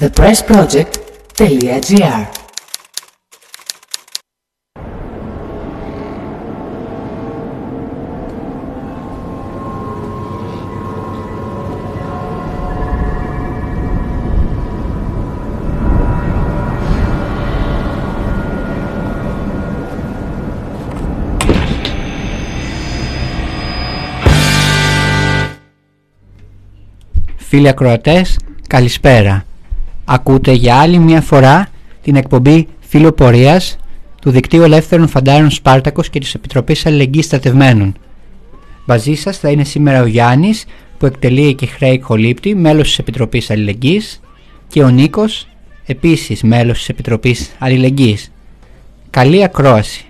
thepressproject.gr Φίλοι ακροατές, καλησπέρα. Ακούτε για άλλη μια φορά την εκπομπή Φιλοπορίας του Δικτύου Ελεύθερων Φαντάρων Σπάρτακος και της Επιτροπής Αλληλεγγύης Στρατευμένων. Μαζί σας θα είναι σήμερα ο Γιάννης που εκτελεί και χρέη κολύπτη, μέλος της Επιτροπής Αλληλεγγύης και ο Νίκος, επίσης μέλος της Επιτροπής Αλληλεγγύης. Καλή ακρόαση.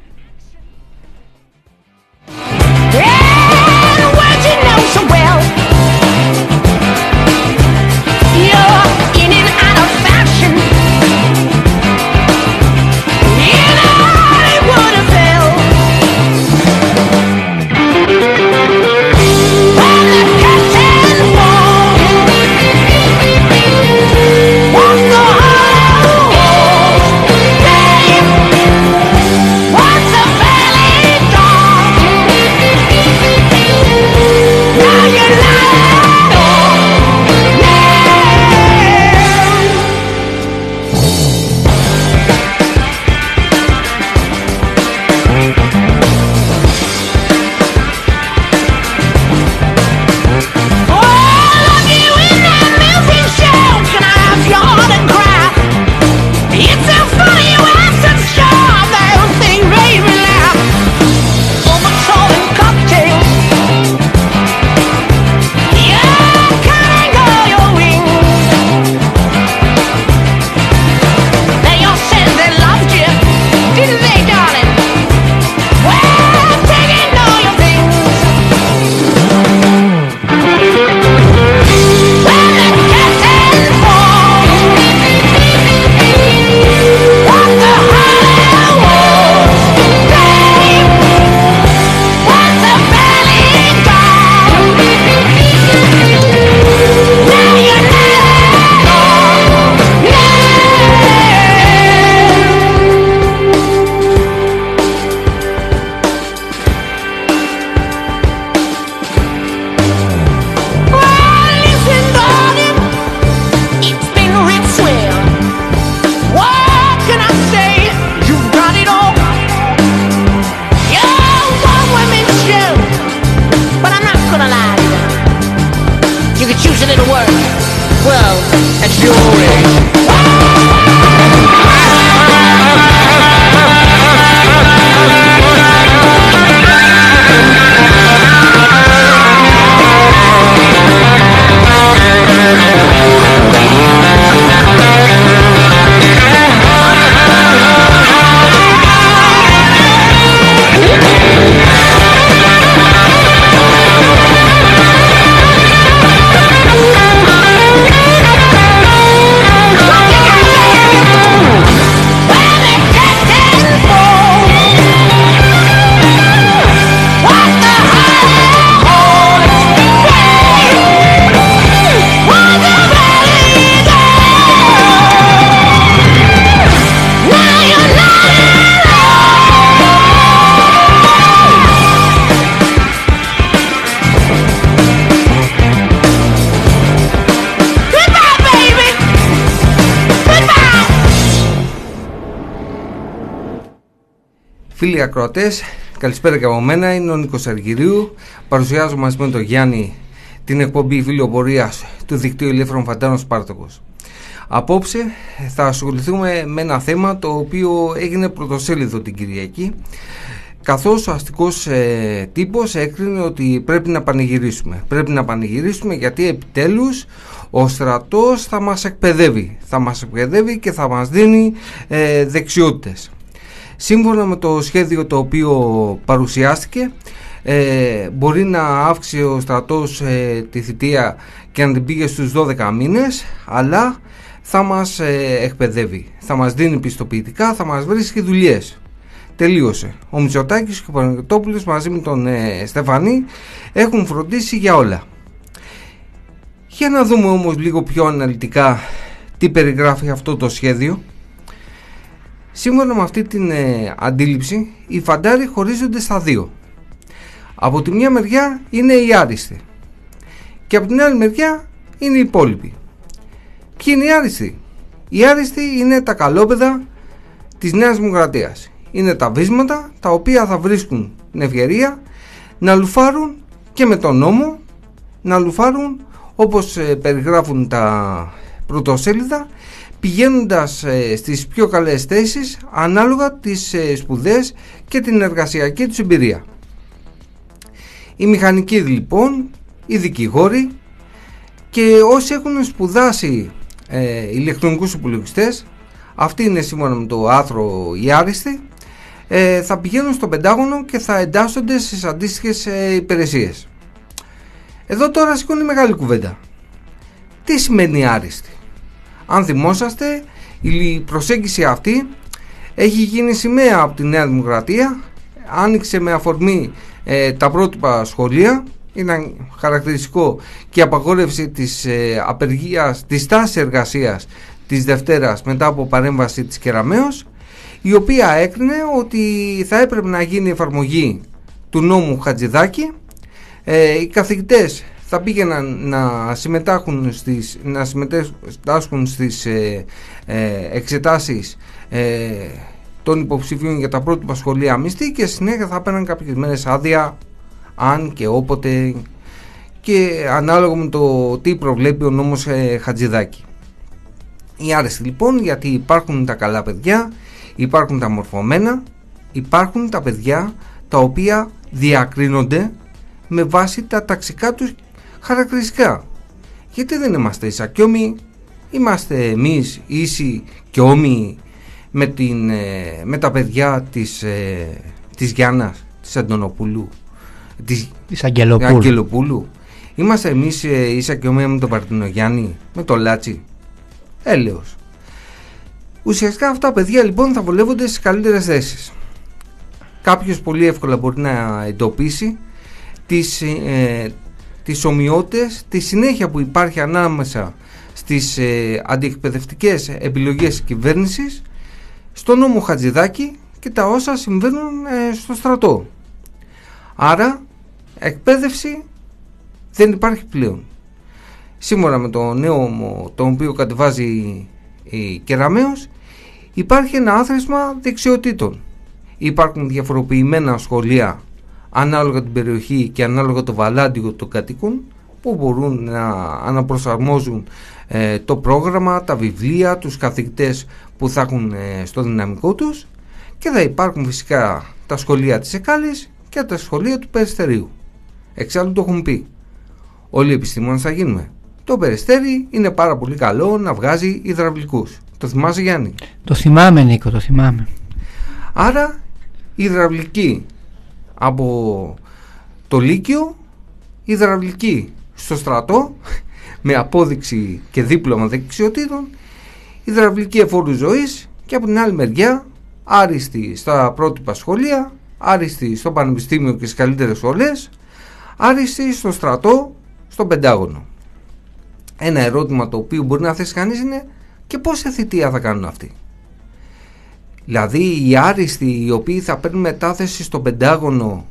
Φίλοι ακροατές, καλησπέρα και από μένα. Είναι ο Νίκος Αργυρίου. Παρουσιάζω μαζί με τον Γιάννη την εκπομπή Φιλοπορία του Δικτύου Ελεύθερων Φαντάρων Σπάρτακος. Απόψε θα ασχοληθούμε με ένα θέμα το οποίο έγινε πρωτοσέλιδο την Κυριακή καθώς ο αστικός ε, τύπος έκρινε ότι πρέπει να πανηγυρίσουμε. Πρέπει να πανηγυρίσουμε γιατί επιτέλους ο στρατός θα μας εκπαιδεύει. Θα μας εκπαιδεύει και θα μας δίνει ε, δεξιότητες. Σύμφωνα με το σχέδιο το οποίο παρουσιάστηκε ε, μπορεί να αύξει ο στρατός ε, τη θητεία και να την πήγε στους 12 μήνες αλλά θα μας ε, εκπαιδεύει, θα μας δίνει πιστοποιητικά, θα μας βρίσκει δουλειές. Τελείωσε. Ο Μητσοτάκης και ο Παναγιώτοπουλος μαζί με τον ε, Στεφανή έχουν φροντίσει για όλα. Για να δούμε όμως λίγο πιο αναλυτικά τι περιγράφει αυτό το σχέδιο. Σύμφωνα με αυτή την ε, αντίληψη, οι φαντάροι χωρίζονται στα δύο. Από τη μια μεριά είναι οι άριστοι και από την άλλη μεριά είναι οι υπόλοιποι. Ποιοι είναι οι άριστοι; Οι άριστοι είναι τα καλόπεδα της Νέας Δημοκρατίας. Είναι τα βίσματα τα οποία θα βρίσκουν την ευκαιρία να λουφάρουν και με τον νόμο να λουφάρουν όπως ε, περιγράφουν τα πρωτοσέλιδα πηγαίνοντας ε, στις πιο καλές θέσεις ανάλογα τις ε, σπουδές και την εργασιακή τους εμπειρία. Οι μηχανικοί λοιπόν, οι δικηγόροι και όσοι έχουν σπουδάσει ε, ηλεκτρονικούς υπολογιστές αυτοί είναι σύμφωνα με το άθρο οι άριστοι ε, θα πηγαίνουν στο Πεντάγωνο και θα εντάσσονται στις αντίστοιχες ε, υπηρεσίες. Εδώ τώρα σηκώνει μεγάλη κουβέντα. Τι σημαίνει άριστη; Αν θυμόσαστε, η προσέγγιση αυτή έχει γίνει σημαία από τη Νέα Δημοκρατία, άνοιξε με αφορμή ε, τα πρότυπα σχολεία, είναι χαρακτηριστικό και η απαγόρευση της ε, απεργίας, της τάσης εργασίας της Δευτέρας μετά από παρέμβαση της Κεραμέως, η οποία έκρινε ότι θα έπρεπε να γίνει εφαρμογή του νόμου Χατζηδάκη, ε, οι καθηγητές θα πήγαιναν να συμμετάσχουν στις, να συμμετάσχουν στις ε, ε, εξετάσεις ε, των υποψηφίων για τα πρότυπα σχολεία μισθή και συνέχεια θα έπαιρναν κάποιες μέρες άδεια αν και όποτε και ανάλογα με το τι προβλέπει ο νόμος ε, Χατζηδάκη. Η άρεστη λοιπόν γιατί υπάρχουν τα καλά παιδιά, υπάρχουν τα μορφωμένα, υπάρχουν τα παιδιά τα οποία διακρίνονται με βάση τα ταξικά τους χαρακτηριστικά. Γιατί δεν είμαστε ίσα και όμοι, είμαστε εμείς ίσοι και όμοι με, την, ε, με τα παιδιά της, ε, της Γιάννας, της Αντωνοπούλου, της, της Αγγελοπούλου. Αγγελοπούλου. Είμαστε εμείς ε, ίσα και όμοι με τον Παρτινογιάννη, με τον Λάτσι. Έλεος. Ουσιαστικά αυτά τα παιδιά λοιπόν θα βολεύονται στις καλύτερες θέσεις. Κάποιος πολύ εύκολα μπορεί να εντοπίσει τις, ε, τις ομοιότητες, τη συνέχεια που υπάρχει ανάμεσα στις ε, αντιεκπαιδευτικές επιλογές της κυβέρνησης, στο νόμο Χατζηδάκη και τα όσα συμβαίνουν ε, στο στρατό. Άρα, εκπαίδευση δεν υπάρχει πλέον. Σύμφωνα με το νέο τον οποίο κατεβάζει η Κεραμέως, υπάρχει ένα άθροισμα δεξιοτήτων. Υπάρχουν διαφοροποιημένα σχολεία ανάλογα την περιοχή και ανάλογα το βαλάντιο των κατοίκων που μπορούν να αναπροσαρμόζουν ε, το πρόγραμμα, τα βιβλία, τους καθηγητές που θα έχουν ε, στο δυναμικό τους και θα υπάρχουν φυσικά τα σχολεία της Εκάλης και τα σχολεία του Περιστερίου. Εξάλλου το έχουν πει. Όλοι οι επιστήμονες θα γίνουμε. Το Περιστέρι είναι πάρα πολύ καλό να βγάζει υδραυλικούς. Το θυμάσαι Γιάννη; Το θυμάμαι Νίκο, το θυμάμαι. Άρα η υδραυλική από το Λύκειο υδραυλική στο στρατό με απόδειξη και δίπλωμα δεξιοτήτων υδραυλική εφόρου ζωής και από την άλλη μεριά άριστη στα πρότυπα σχολεία άριστη στο πανεπιστήμιο και στις καλύτερες σχολές άριστη στο στρατό στο πεντάγωνο. Ένα ερώτημα το οποίο μπορεί να θέσει κανείς είναι και πόση θητεία θα κάνουν αυτοί Δηλαδή οι άριστοι οι οποίοι θα παίρνουν μετάθεση στο Πεντάγωνο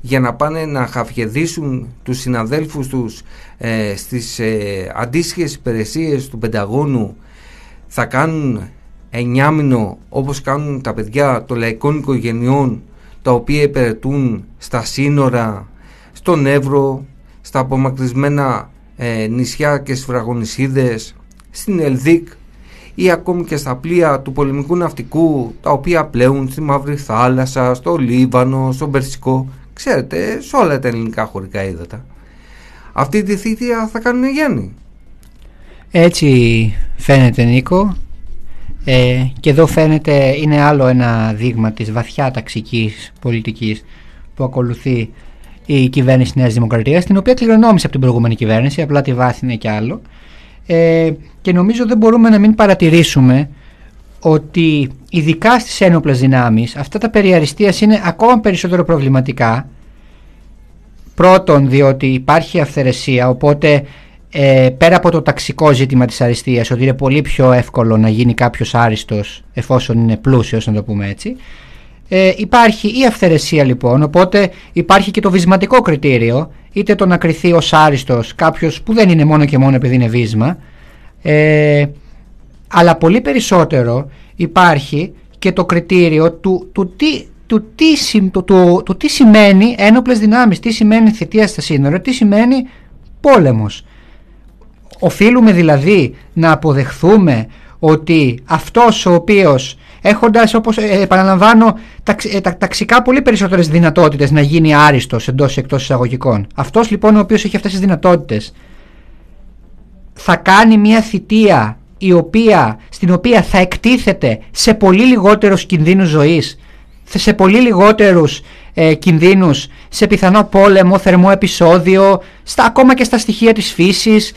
για να πάνε να χαφιεδίσουν τους συναδέλφους τους ε, στις ε, αντίστοιχες υπηρεσίες του Πενταγώνου θα κάνουν εννιάμινο όπως κάνουν τα παιδιά των λαϊκών οικογενειών τα οποία υπηρετούν στα σύνορα, στον Εύρο, στα απομακρυσμένα ε, νησιά και σφραγονισίδες, στην Ελδίκ ή ακόμη και στα πλοία του πολεμικού ναυτικού τα οποία πλέουν στη Μαύρη Θάλασσα, στο Λίβανο, στο Περσικό, ξέρετε, σε όλα τα ελληνικά χωρικά ύδατα. Αυτή τη θήτια θα κάνουν γέννη. Έτσι φαίνεται Νίκο ε, και εδώ φαίνεται είναι άλλο ένα δείγμα της βαθιά ταξικής πολιτικής που ακολουθεί η κυβέρνηση της Νέας Δημοκρατίας την οποία κληρονόμησε από την προηγούμενη κυβέρνηση απλά τη βάθινε κι άλλο ε, και νομίζω δεν μπορούμε να μην παρατηρήσουμε ότι ειδικά στις ένοπλες δυνάμεις αυτά τα περιαριστείας είναι ακόμα περισσότερο προβληματικά. Πρώτον διότι υπάρχει αυθαιρεσία οπότε ε, πέρα από το ταξικό ζήτημα της αριστείας ότι είναι πολύ πιο εύκολο να γίνει κάποιος άριστος εφόσον είναι πλούσιος να το πούμε έτσι ε, υπάρχει η αυθαιρεσία λοιπόν οπότε υπάρχει και το βυσματικό κριτήριο είτε το να κριθεί ως άριστος κάποιος που δεν είναι μόνο και μόνο επειδή είναι βίσμα ε, αλλά πολύ περισσότερο υπάρχει και το κριτήριο του, του, τι, του, τι, του, του, του τι σημαίνει ένοπλες δυνάμεις, τι σημαίνει θητεία στα σύνορα, τι σημαίνει πόλεμος. Οφείλουμε δηλαδή να αποδεχθούμε ότι αυτός ο οποίος έχοντας όπως ε, επαναλαμβάνω ε, τα, ταξικά πολύ περισσότερες δυνατότητες να γίνει άριστος εντός ή εκτός εισαγωγικών. Αυτός λοιπόν ο οποίος έχει αυτές τις δυνατότητες θα κάνει μια θητεία η οποία, στην οποία θα εκτίθεται σε πολύ λιγότερους κινδύνους ζωής σε πολύ λιγότερους ε, κινδύνους σε πιθανό πόλεμο, θερμό επεισόδιο στα, ακόμα και στα στοιχεία της φύσης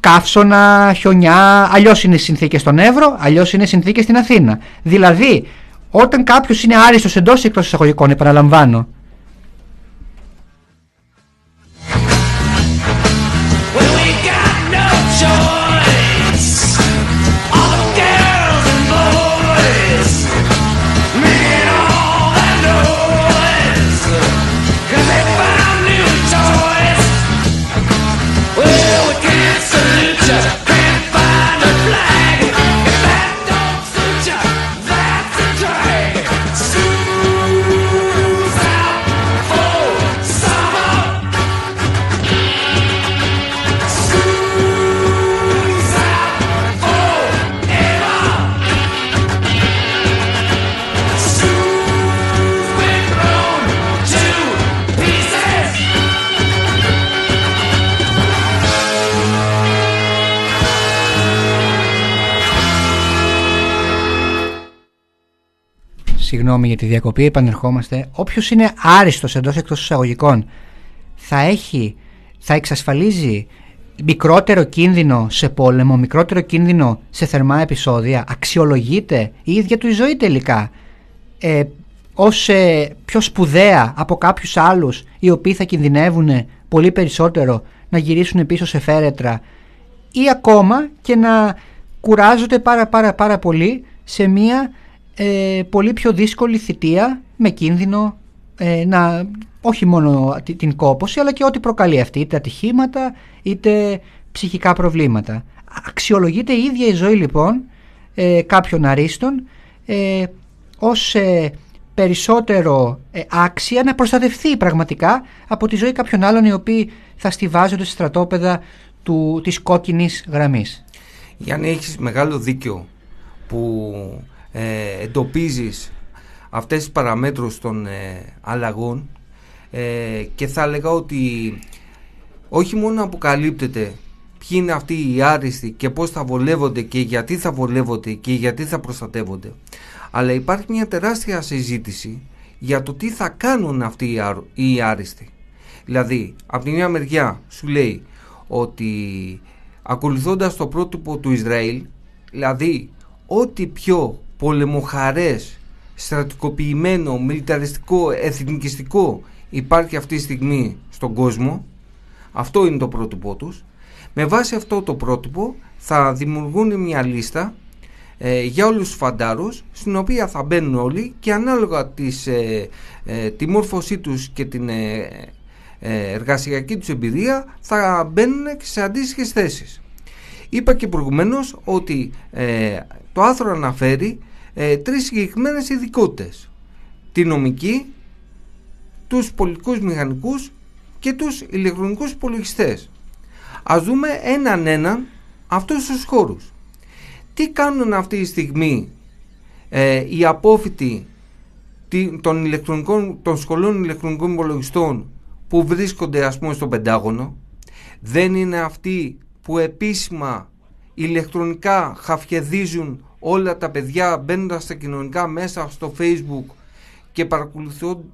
καύσωνα, χιονιά, αλλιώς είναι οι συνθήκες στον Εύρο, αλλιώς είναι οι συνθήκες στην Αθήνα. Δηλαδή, όταν κάποιος είναι άριστος εντός ή εκτός εισαγωγικών, επαναλαμβάνω, συγγνώμη για τη διακοπή, επανερχόμαστε. Όποιος είναι άριστος εντός εκτός εισαγωγικών θα έχει, θα εξασφαλίζει μικρότερο κίνδυνο σε πόλεμο, μικρότερο κίνδυνο σε θερμά επεισόδια, αξιολογείται η ίδια του η ζωή τελικά ε, ως ε, πιο σπουδαία από κάποιους άλλους οι οποίοι θα κινδυνεύουν πολύ περισσότερο να γυρίσουν πίσω σε φέρετρα ή ακόμα και να κουράζονται πάρα πάρα πάρα πολύ σε μια ε, πολύ πιο δύσκολη θητεία με κίνδυνο ε, να όχι μόνο την κόπωση αλλά και ό,τι προκαλεί αυτή είτε ατυχήματα είτε ψυχικά προβλήματα. Αξιολογείται η ίδια η ζωή λοιπόν ε, κάποιων αρίστων ε, ως ε, περισσότερο ε, άξια να προστατευτεί πραγματικά από τη ζωή κάποιων άλλων οι οποίοι θα στηβάζονται στη στρατόπεδα του, της κόκκινης γραμμής. Γιάννη έχεις μεγάλο δίκιο που ε, εντοπίζεις αυτές τις παραμέτρους των ε, αλλαγών ε, και θα έλεγα ότι όχι μόνο αποκαλύπτεται ποιοι είναι αυτοί οι άριστοι και πώς θα βολεύονται και γιατί θα βολεύονται και γιατί θα προστατεύονται αλλά υπάρχει μια τεράστια συζήτηση για το τι θα κάνουν αυτοί οι άριστοι. Δηλαδή από τη μια μεριά σου λέει ότι ακολουθώντας το πρότυπο του Ισραήλ δηλαδή ό,τι πιο πολεμοχαρές, στρατικοποιημένο, μιλιταριστικό, εθνικιστικό υπάρχει αυτή τη στιγμή στον κόσμο. Αυτό είναι το πρότυπό τους. Με βάση αυτό το πρότυπο θα δημιουργούν μια λίστα ε, για όλους τους φαντάρους στην οποία θα μπαίνουν όλοι και ανάλογα της, ε, ε, τη μόρφωσή τους και την ε, εργασιακή τους εμπειρία θα μπαίνουν σε αντίστοιχες θέσεις. Είπα και προηγουμένως ότι το άθρο αναφέρει ε, τρεις συγκεκριμένες ειδικότητες. Τη νομική, τους πολιτικούς μηχανικούς και τους ηλεκτρονικούς υπολογιστές. Ας δούμε έναν έναν αυτούς τους χώρους. Τι κάνουν αυτή τη στιγμή ε, οι απόφοιτοι των, ηλεκτρονικών, των σχολών ηλεκτρονικών υπολογιστών που βρίσκονται ας πούμε στο Πεντάγωνο; Δεν είναι αυτοί που επίσημα ηλεκτρονικά χαφιεδίζουν όλα τα παιδιά μπαίνοντα στα κοινωνικά μέσα στο facebook και παρακολουθούν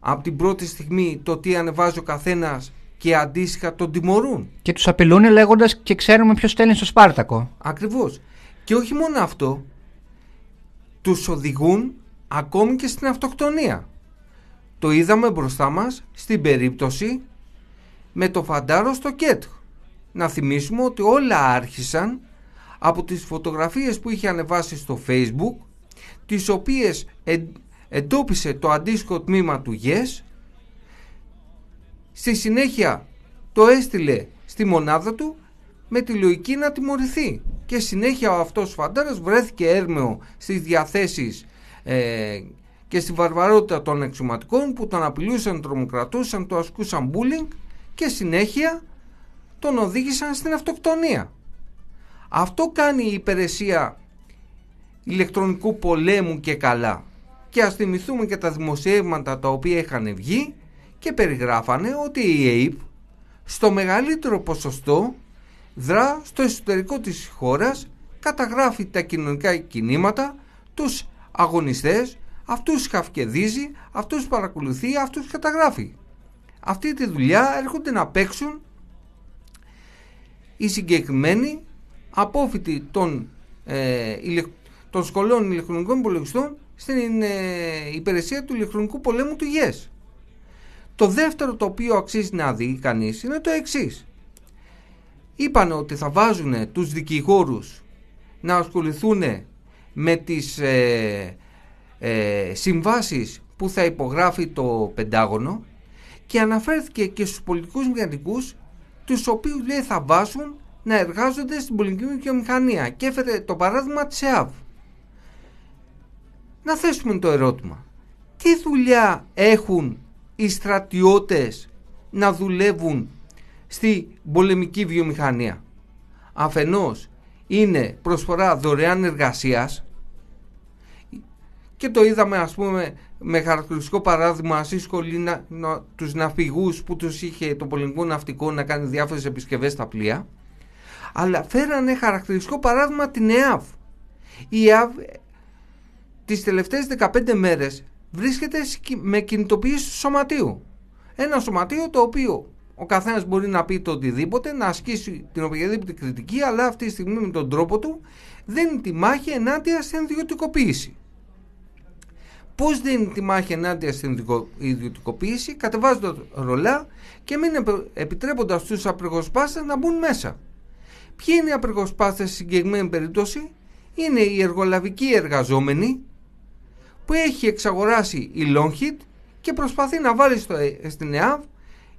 από την πρώτη στιγμή το τι ανεβάζει ο καθένας και αντίστοιχα τον τιμωρούν. Και τους απειλούν λέγοντας και ξέρουμε ποιος στέλνει στο Σπάρτακο. Ακριβώς. Και όχι μόνο αυτό, τους οδηγούν ακόμη και στην αυτοκτονία. Το είδαμε μπροστά μας στην περίπτωση με το φαντάρο στο ΚΕΤ. να θυμίσουμε ότι όλα άρχισαν από τις φωτογραφίες που είχε ανεβάσει στο facebook τις οποίες εντόπισε το αντίστοιχο τμήμα του Yes στη συνέχεια το έστειλε στη μονάδα του με τη λογική να τιμωρηθεί και συνέχεια ο αυτός φαντάρας βρέθηκε έρμεο στις διαθέσεις ε, και στη βαρβαρότητα των εξωματικών που τον απειλούσαν, τρομοκρατούσαν, το ασκούσαν bullying και συνέχεια τον οδήγησαν στην αυτοκτονία. Αυτό κάνει η υπηρεσία ηλεκτρονικού πολέμου και καλά. Και ας θυμηθούμε και τα δημοσιεύματα τα οποία είχαν βγει και περιγράφανε ότι η ΑΕΠ στο μεγαλύτερο ποσοστό δρά στο εσωτερικό της χώρας, καταγράφει τα κοινωνικά κινήματα, τους αγωνιστές, αυτούς χαυκεδίζει, αυτούς παρακολουθεί, αυτούς καταγράφει. Αυτή τη δουλειά έρχονται να παίξουν οι συγκεκριμένοι απόφοιτοι των, ε, των σχολών ηλεκτρονικών υπολογιστών στην ε, υπηρεσία του ηλεκτρονικού πολέμου του ΓΕΣ. Το δεύτερο το οποίο αξίζει να δει κανείς είναι το εξής. Είπαν ότι θα βάζουν τους δικηγόρους να ασχοληθούν με τις ε, ε, συμβάσεις που θα υπογράφει το Πεντάγωνο και αναφέρθηκε και στους πολιτικούς μηχανικούς τους οποίους λέει θα βάσουν να εργάζονται στην πολιτική βιομηχανία και έφερε το παράδειγμα της ΕΑΒ. Να θέσουμε το ερώτημα. Τι δουλειά έχουν οι στρατιώτες να δουλεύουν στη πολεμική βιομηχανία; Αφενός είναι προσφορά δωρεάν εργασίας και το είδαμε ας πούμε με χαρακτηριστικό παράδειγμα στη σχολή να, να, τους ναυπηγούς που τους είχε το πολεμικό ναυτικό να κάνει διάφορες επισκευές στα πλοία αλλά φέρανε χαρακτηριστικό παράδειγμα την ΕΑΒ. Η ΕΑΒ τις τελευταίες 15 μέρες βρίσκεται με κινητοποίηση του σωματείου. Ένα σωματείο το οποίο ο καθένας μπορεί να πει το οτιδήποτε, να ασκήσει την οποιαδήποτε κριτική, αλλά αυτή τη στιγμή με τον τρόπο του δίνει τη μάχη ενάντια στην ιδιωτικοποίηση. Πώς δίνει τη μάχη ενάντια στην ιδιωτικοποίηση, κατεβάζοντας ρολά και μην επιτρέποντας του απεργοσπάστες να μπουν μέσα. Ποιοι είναι οι απεργοσπάστε στη συγκεκριμένη περίπτωση, είναι οι εργολαβικοί εργαζόμενοι που έχει εξαγοράσει η Longheat και προσπαθεί να βάλει στο, στην ΕΑΒ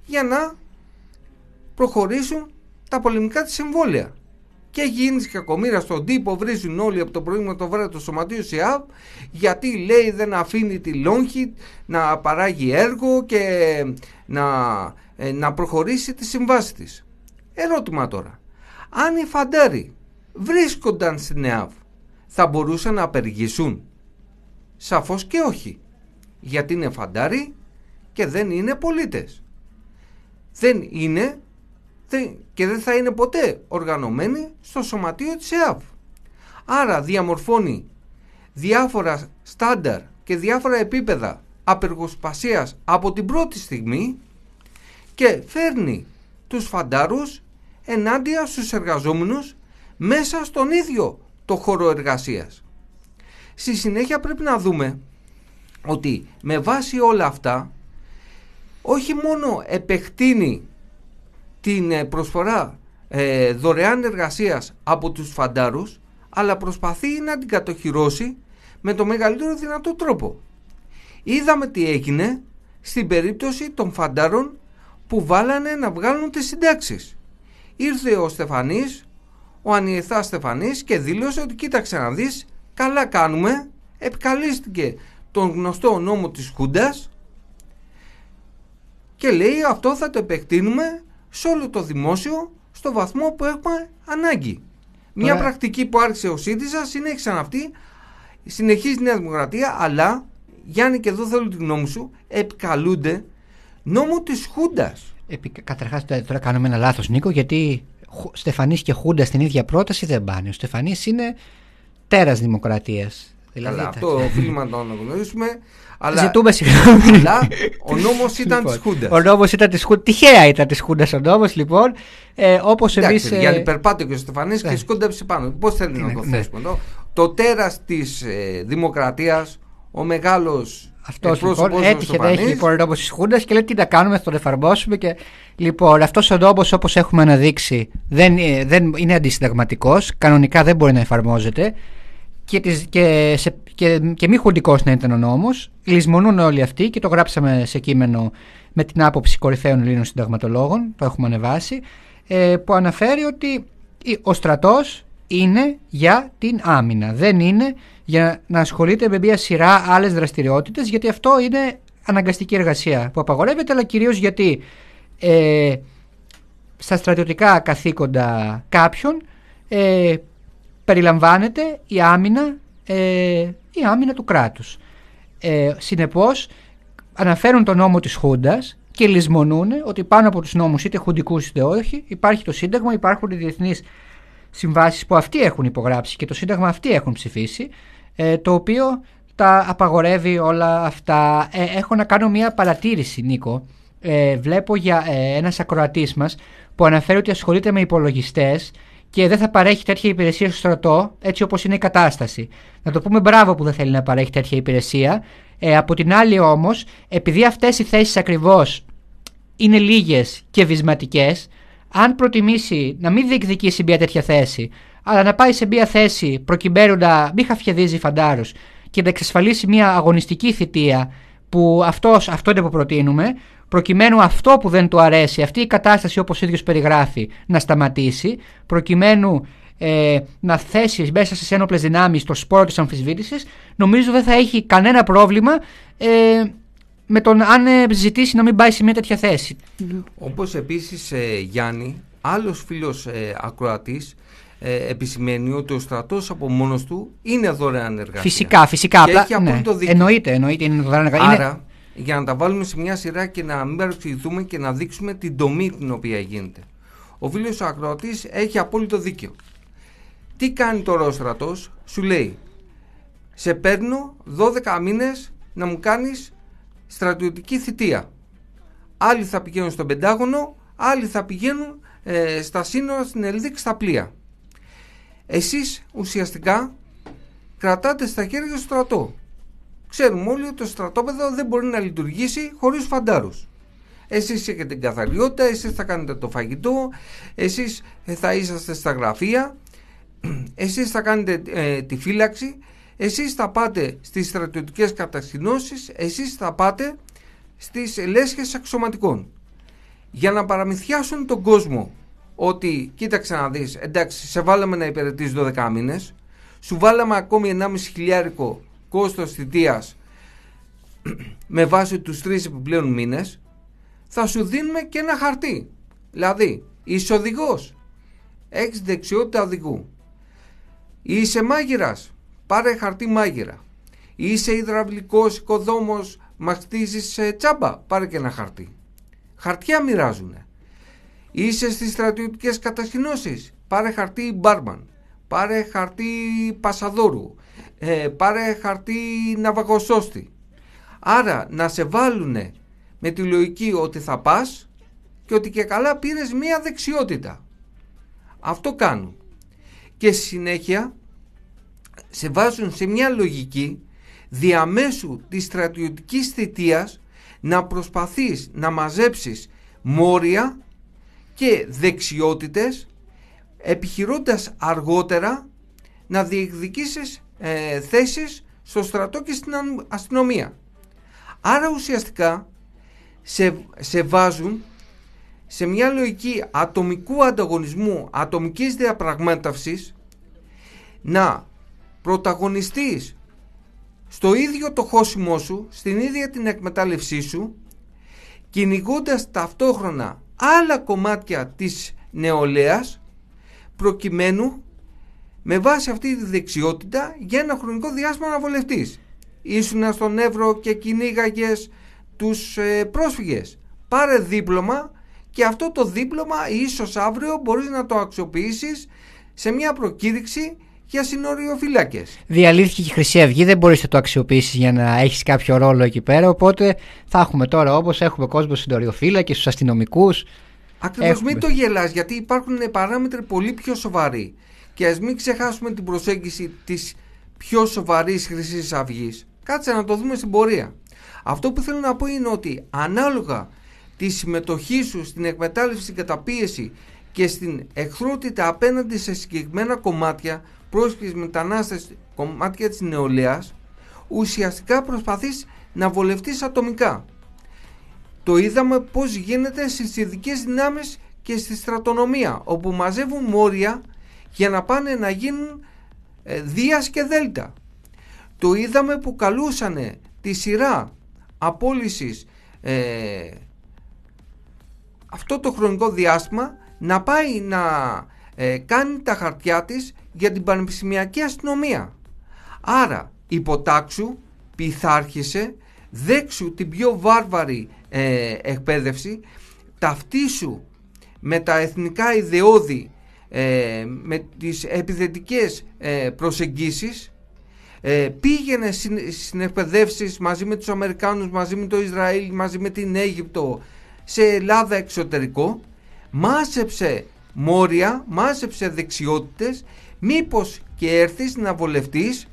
για να προχωρήσουν τα πολεμικά της εμβόλια. Και έχει γίνει κακομήρα στον τύπο, βρίζουν όλοι από το πρωί το βράδυ το σωματείο ΣΥΑΒ γιατί λέει δεν αφήνει τη Longheat να παράγει έργο και να, ε, να προχωρήσει τη συμβάση της. Ερώτημα τώρα. Αν οι φαντάροι βρίσκονταν στην ΕΑΒ θα μπορούσαν να απεργήσουν. Σαφώς και όχι. Γιατί είναι φαντάροι και δεν είναι πολίτες. Δεν είναι και δεν θα είναι ποτέ οργανωμένοι στο σωματείο της ΕΑΒ. Άρα διαμορφώνει διάφορα στάνταρ και διάφορα επίπεδα απεργοσπασίας από την πρώτη στιγμή και φέρνει τους φαντάρους ενάντια στους εργαζόμενους μέσα στον ίδιο το χώρο εργασίας. Στη συνέχεια πρέπει να δούμε ότι με βάση όλα αυτά όχι μόνο επεκτείνει την ε, προσφορά ε, δωρεάν εργασίας από τους φαντάρους αλλά προσπαθεί να την κατοχυρώσει με το μεγαλύτερο δυνατό τρόπο. Είδαμε τι έγινε στην περίπτωση των φαντάρων που βάλανε να βγάλουν τις συντάξεις. Ήρθε ο Στεφανής, ο Ανιεθάς Στεφανής και δήλωσε ότι κοίταξε να δεις, καλά κάνουμε, επικαλίστηκε τον γνωστό νόμο της Χούντας και λέει αυτό θα το επεκτείνουμε σε όλο το δημόσιο στο βαθμό που έχουμε ανάγκη. Μια πρακτική που άρχισε ο ΣΥΡΙΖΑ συνέχισαν αυτή, συνεχίζει η Νέα Δημοκρατία, αλλά Γιάννη και εδώ θέλω τη γνώμη σου, επικαλούνται νόμο της Χούντας. Επι... Καταρχάς τώρα κάνουμε ένα λάθος Νίκο γιατί Στεφανής και Χούντα στην ίδια πρόταση δεν πάνε. Ο Στεφανής είναι τέρας δημοκρατίας. Δηλαδή, Καλά, αυτό οφείλουμε να το αναγνωρίσουμε. Αλλά, Ζητούμε συγγνώμη. Αλλά ο νόμος ήταν λοιπόν, της Χούντας. Ο νόμος ήταν της Χούντα. Τυχαία ήταν της Χούντας ο νόμος, λοιπόν. Ε, Όπως εμείς. Ε... Για περπάτηκε ο Στεφανής και σκόνταψε πάνω. Πώς θέλει να το ναι. θέσουμε εδώ; Το τέρας της ε, δημοκρατίας, ο μεγάλος Αυτό λοιπόν έτυχε να έχει λοιπόν νόμο τη Χούντα και λέει τι να κάνουμε, θα τον εφαρμόσουμε. Και... Λοιπόν, αυτός ο νόμο όπως έχουμε αναδείξει δεν, ε, δεν είναι αντισυνταγματικός. Κανονικά δεν μπορεί να εφαρμόζεται. Και, τις, και, σε, και, και μη χουντικός να ήταν ο νόμος. Λυσμονούν όλοι αυτοί και το γράψαμε σε κείμενο με την άποψη κορυφαίων Ελλήνων συνταγματολόγων. Το έχουμε ανεβάσει. Ε, που αναφέρει ότι ο στρατός είναι για την άμυνα. Δεν είναι για να ασχολείται με μια σειρά άλλες δραστηριότητες, γιατί αυτό είναι αναγκαστική εργασία που απαγορεύεται, αλλά κυρίως γιατί ε, στα στρατιωτικά καθήκοντα κάποιων ε, περιλαμβάνεται η άμυνα, ε, η άμυνα του κράτους. Ε, συνεπώς αναφέρουν τον νόμο της Χούντας και λησμονούν ότι πάνω από τους νόμους είτε χουντικούς είτε όχι υπάρχει το Σύνταγμα, υπάρχουν οι διεθνείς συμβάσεις που αυτοί έχουν υπογράψει και το Σύνταγμα αυτοί έχουν ψηφίσει ε, το οποίο τα απαγορεύει όλα αυτά. Ε, έχω να κάνω μια παρατήρηση Νίκο. Ε, βλέπω για ε, ένας ακροατής μας που αναφέρει ότι ασχολείται με υπολογιστές και δεν θα παρέχει τέτοια υπηρεσία στο στρατό έτσι όπως είναι η κατάσταση. Να το πούμε μπράβο που δεν θέλει να παρέχει τέτοια υπηρεσία. Ε, από την άλλη όμως, επειδή αυτές οι θέσεις ακριβώς είναι λίγες και βυσματικές, αν προτιμήσει να μην διεκδικήσει μια τέτοια θέση, αλλά να πάει σε μια θέση προκειμένου να μην χαφιαδίζει φαντάρους και να εξασφαλίσει μια αγωνιστική θητεία που αυτός, αυτό είναι που προτείνουμε, προκειμένου αυτό που δεν του αρέσει, αυτή η κατάσταση όπως ο ίδιος περιγράφει, να σταματήσει, προκειμένου ε, να θέσει μέσα στις ένοπλες δυνάμεις το σπόρο της αμφισβήτησης, νομίζω δεν θα έχει κανένα πρόβλημα ε, με τον αν ε, ζητήσει να μην πάει σε μια τέτοια θέση. Όπως επίσης, ε, Γιάννη, άλλος φίλος ε, ακροατής ε, επισημαίνει ότι ο στρατός από μόνος του είναι δωρεάν εργασία. Φυσικά, φυσικά. Και έχει ναι. Εννοείται, εννοείται είναι δωρεάν εργασία. Άρα, για να τα βάλουμε σε μια σειρά και να μην παρεξηγηθούμε και να δείξουμε την τομή την οποία γίνεται. Ο φίλος ο ακροατής έχει απόλυτο δίκιο. Τι κάνει τώρα ο στρατός, σου λέει, σε παίρνω 12 μήνες να μου κάνεις στρατιωτική θητεία. Άλλοι θα πηγαίνουν στον Πεντάγωνο, άλλοι θα πηγαίνουν ε, στα σύνορα στην Ελδίκ στα πλοία. Εσείς ουσιαστικά κρατάτε στα χέρια του στρατό. Ξέρουμε όλοι ότι το στρατόπεδο δεν μπορεί να λειτουργήσει χωρίς φαντάρους. Εσείς έχετε την καθαριότητα, εσείς θα κάνετε το φαγητό, εσείς θα είσαστε στα γραφεία, εσείς θα κάνετε ε, τη φύλαξη, εσείς θα πάτε στις στρατιωτικές κατασκηνώσεις, εσείς θα πάτε στις λέσχες αξιωματικών. Για να παραμυθιάσουν τον κόσμο ότι κοίταξε να δεις, εντάξει σε βάλαμε να υπηρετείς 12 μήνες, σου βάλαμε ακόμη 1,5 χιλιάρικο κόστος θητείας με βάση τους τρεις επιπλέον μήνες, θα σου δίνουμε και ένα χαρτί. Δηλαδή, είσαι οδηγός, έχεις δεξιότητα οδηγού. Είσαι μάγειρας, πάρε χαρτί μάγειρα. Είσαι υδραυλικός οικοδόμος, μα χτίζει τσάμπα, πάρε και ένα χαρτί. Χαρτιά μοιράζουνε. Είσαι στις στρατιωτικές κατασκηνώσεις. Πάρε χαρτί μπάρμαν. Πάρε χαρτί πασαδόρου. Ε, πάρε χαρτί ναυαγοσώστη. Άρα να σε βάλουνε με τη λογική ότι θα πας και ότι και καλά πήρες μία δεξιότητα. Αυτό κάνουν. Και συνέχεια σε βάζουν σε μια λογική διαμέσου της στρατιωτικής θητείας να προσπαθείς να μαζέψεις μόρια και δεξιότητες επιχειρώντας αργότερα να διεκδικήσεις ε, θέσεις στο στρατό και στην αστυνομία. Άρα ουσιαστικά σε, σε βάζουν σε μια λογική ατομικού ανταγωνισμού, ατομικής διαπραγμάτευσης να πρωταγωνιστείς στο ίδιο το χώσιμό σου, στην ίδια την εκμετάλλευσή σου κυνηγώντας ταυτόχρονα άλλα κομμάτια της νεολαίας προκειμένου με βάση αυτή τη δεξιότητα για ένα χρονικό διάστημα να βολευτείς. Ήσουν στον Εύρο και κυνήγαγες τους ε, πρόσφυγες. Πάρε δίπλωμα και αυτό το δίπλωμα ίσως αύριο μπορείς να το αξιοποιήσεις σε μια προκήρυξη για συνοριοφυλάκε. Διαλύθηκε και η Χρυσή Αυγή, δεν μπορείς να το αξιοποιήσεις για να έχεις κάποιο ρόλο εκεί πέρα. Οπότε θα έχουμε τώρα όπως έχουμε κόσμο συνοριοφύλακε, στους αστυνομικούς. Ακριβώς, μην το γελάς, γιατί υπάρχουν παράμετροι πολύ πιο σοβαροί. Και ας μην ξεχάσουμε την προσέγγιση της πιο σοβαρής Χρυσής Αυγής. Κάτσε να το δούμε στην πορεία. Αυτό που θέλω να πω είναι ότι ανάλογα τη συμμετοχή σου στην εκμετάλλευση, στην καταπίεση και στην εχθρότητα απέναντι σε συγκεκριμένα κομμάτια, πρόσφυγες, μετανάστες, κομμάτια της νεολαίας, ουσιαστικά προσπαθείς να βολευτείς ατομικά. Το είδαμε πώς γίνεται στις ειδικές δυνάμεις και στη στρατονομία, όπου μαζεύουν μόρια για να πάνε να γίνουν ε, Δίας και Δέλτα. Το είδαμε που καλούσανε τη σειρά απόλυσης ε, αυτό το χρονικό διάστημα να πάει να ε, κάνει τα χαρτιά της για την πανεπιστημιακή αστυνομία. Άρα υποτάξου, πειθάρχησε, δέξου την πιο βάρβαρη ε, εκπαίδευση, ταυτίσου με τα εθνικά ιδεώδη, ε, με τις επιθετικές ε, προσεγγίσεις, ε, πήγαινε στην εκπαιδεύσεις μαζί με τους Αμερικάνους, μαζί με το Ισραήλ, μαζί με την Αίγυπτο, σε Ελλάδα εξωτερικό, μάσεψε μόρια, μάσεψε δεξιότητες, μήπως και έρθεις να βολευτείς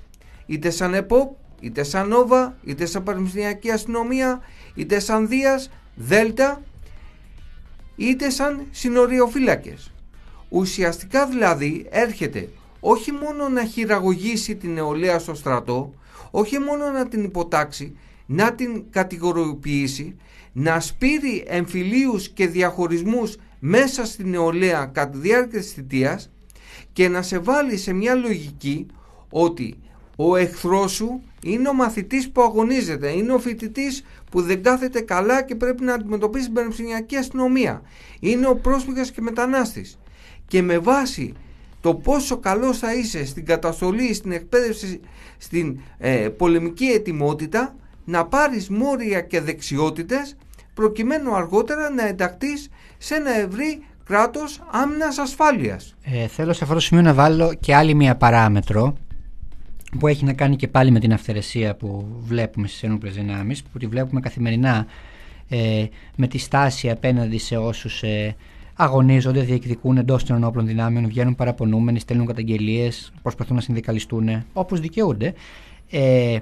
είτε σαν ΕΠΟΠ, είτε σαν ΝΟΒΑ, είτε σαν Πανεπιστημιακή Αστυνομία, είτε σαν Δίας, Δέλτα, είτε σαν συνοριοφύλακες. Ουσιαστικά δηλαδή έρχεται όχι μόνο να χειραγωγήσει την νεολαία στο στρατό, όχι μόνο να την υποτάξει, να την κατηγοριοποιήσει, να σπείρει εμφυλίους και διαχωρισμούς μέσα στην νεολαία κατά τη διάρκεια της θητείας και να σε βάλει σε μια λογική ότι ο εχθρός σου είναι ο μαθητής που αγωνίζεται, είναι ο φοιτητής που δεν κάθεται καλά και πρέπει να αντιμετωπίσει την πανεπιστημιακή αστυνομία. Είναι ο πρόσφυγας και μετανάστης. Και με βάση το πόσο καλό θα είσαι στην καταστολή, στην εκπαίδευση, στην ε, πολεμική ετοιμότητα, να πάρεις μόρια και δεξιότητες προκειμένου αργότερα να ενταχθείς σε ένα ευρύ κράτος άμυνας ασφάλειας. Ε, θέλω σε αυτό το σημείο να βάλω και άλλη μια παράμετρο που έχει να κάνει και πάλι με την αυθαιρεσία που βλέπουμε στις ενόπλες δυνάμεις, που τη βλέπουμε καθημερινά ε, με τη στάση απέναντι σε όσους ε, αγωνίζονται, διεκδικούν εντός των ενόπλων δυνάμεων, βγαίνουν παραπονούμενοι, στέλνουν καταγγελίες, προσπαθούν να συνδικαλιστούν όπως δικαιούνται. Ε,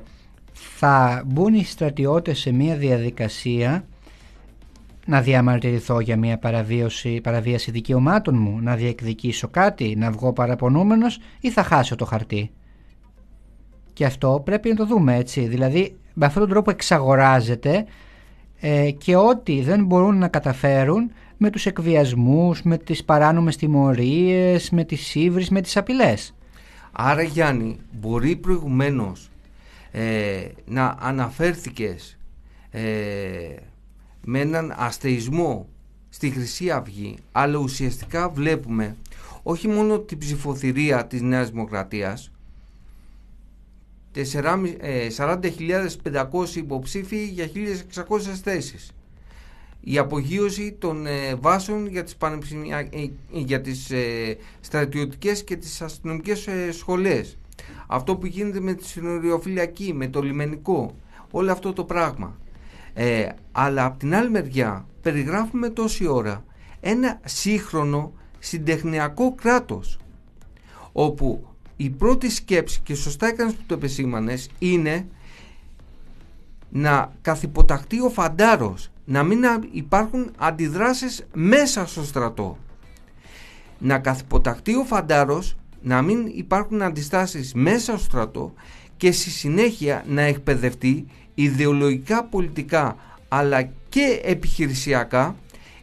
θα μπουν οι στρατιώτες σε μια διαδικασία να διαμαρτυρηθώ για μια παραβίαση, παραβίαση δικαιωμάτων μου, να διεκδικήσω κάτι, να βγω παραπονούμενος ή θα χάσω το χαρτί. Και αυτό πρέπει να το δούμε έτσι, δηλαδή με αυτόν τον τρόπο εξαγοράζεται ε, και ό,τι δεν μπορούν να καταφέρουν με τους εκβιασμούς, με τις παράνομες τιμωρίες, με τις ύβρις, με τις απειλές. Άρα Γιάννη, μπορεί προηγουμένως ε, να αναφέρθηκες ε, με έναν αστεισμό στη Χρυσή Αυγή, αλλά ουσιαστικά βλέπουμε όχι μόνο την ψηφοθυρία της Νέας Δημοκρατίας, 40.500 ε, υποψήφοι για 1.600 θέσεις. Η απογείωση των ε, βάσεων για τις, ε, για τις ε, στρατιωτικές και τις αστυνομικές σχολές. Αυτό που γίνεται με τη συνοριοφυλακή, με το λιμενικό, όλο αυτό το πράγμα. Ε, αλλά από την άλλη μεριά περιγράφουμε τόση ώρα ένα σύγχρονο συντεχνιακό κράτος όπου η πρώτη σκέψη και σωστά έκανες που το επεσήμανες είναι να καθυποταχτεί ο φαντάρος να μην υπάρχουν αντιδράσεις μέσα στο στρατό. Να καθυποταχτεί ο φαντάρος να μην υπάρχουν αντιστάσεις μέσα στο στρατό και στη συνέχεια να εκπαιδευτεί ιδεολογικά, πολιτικά αλλά και επιχειρησιακά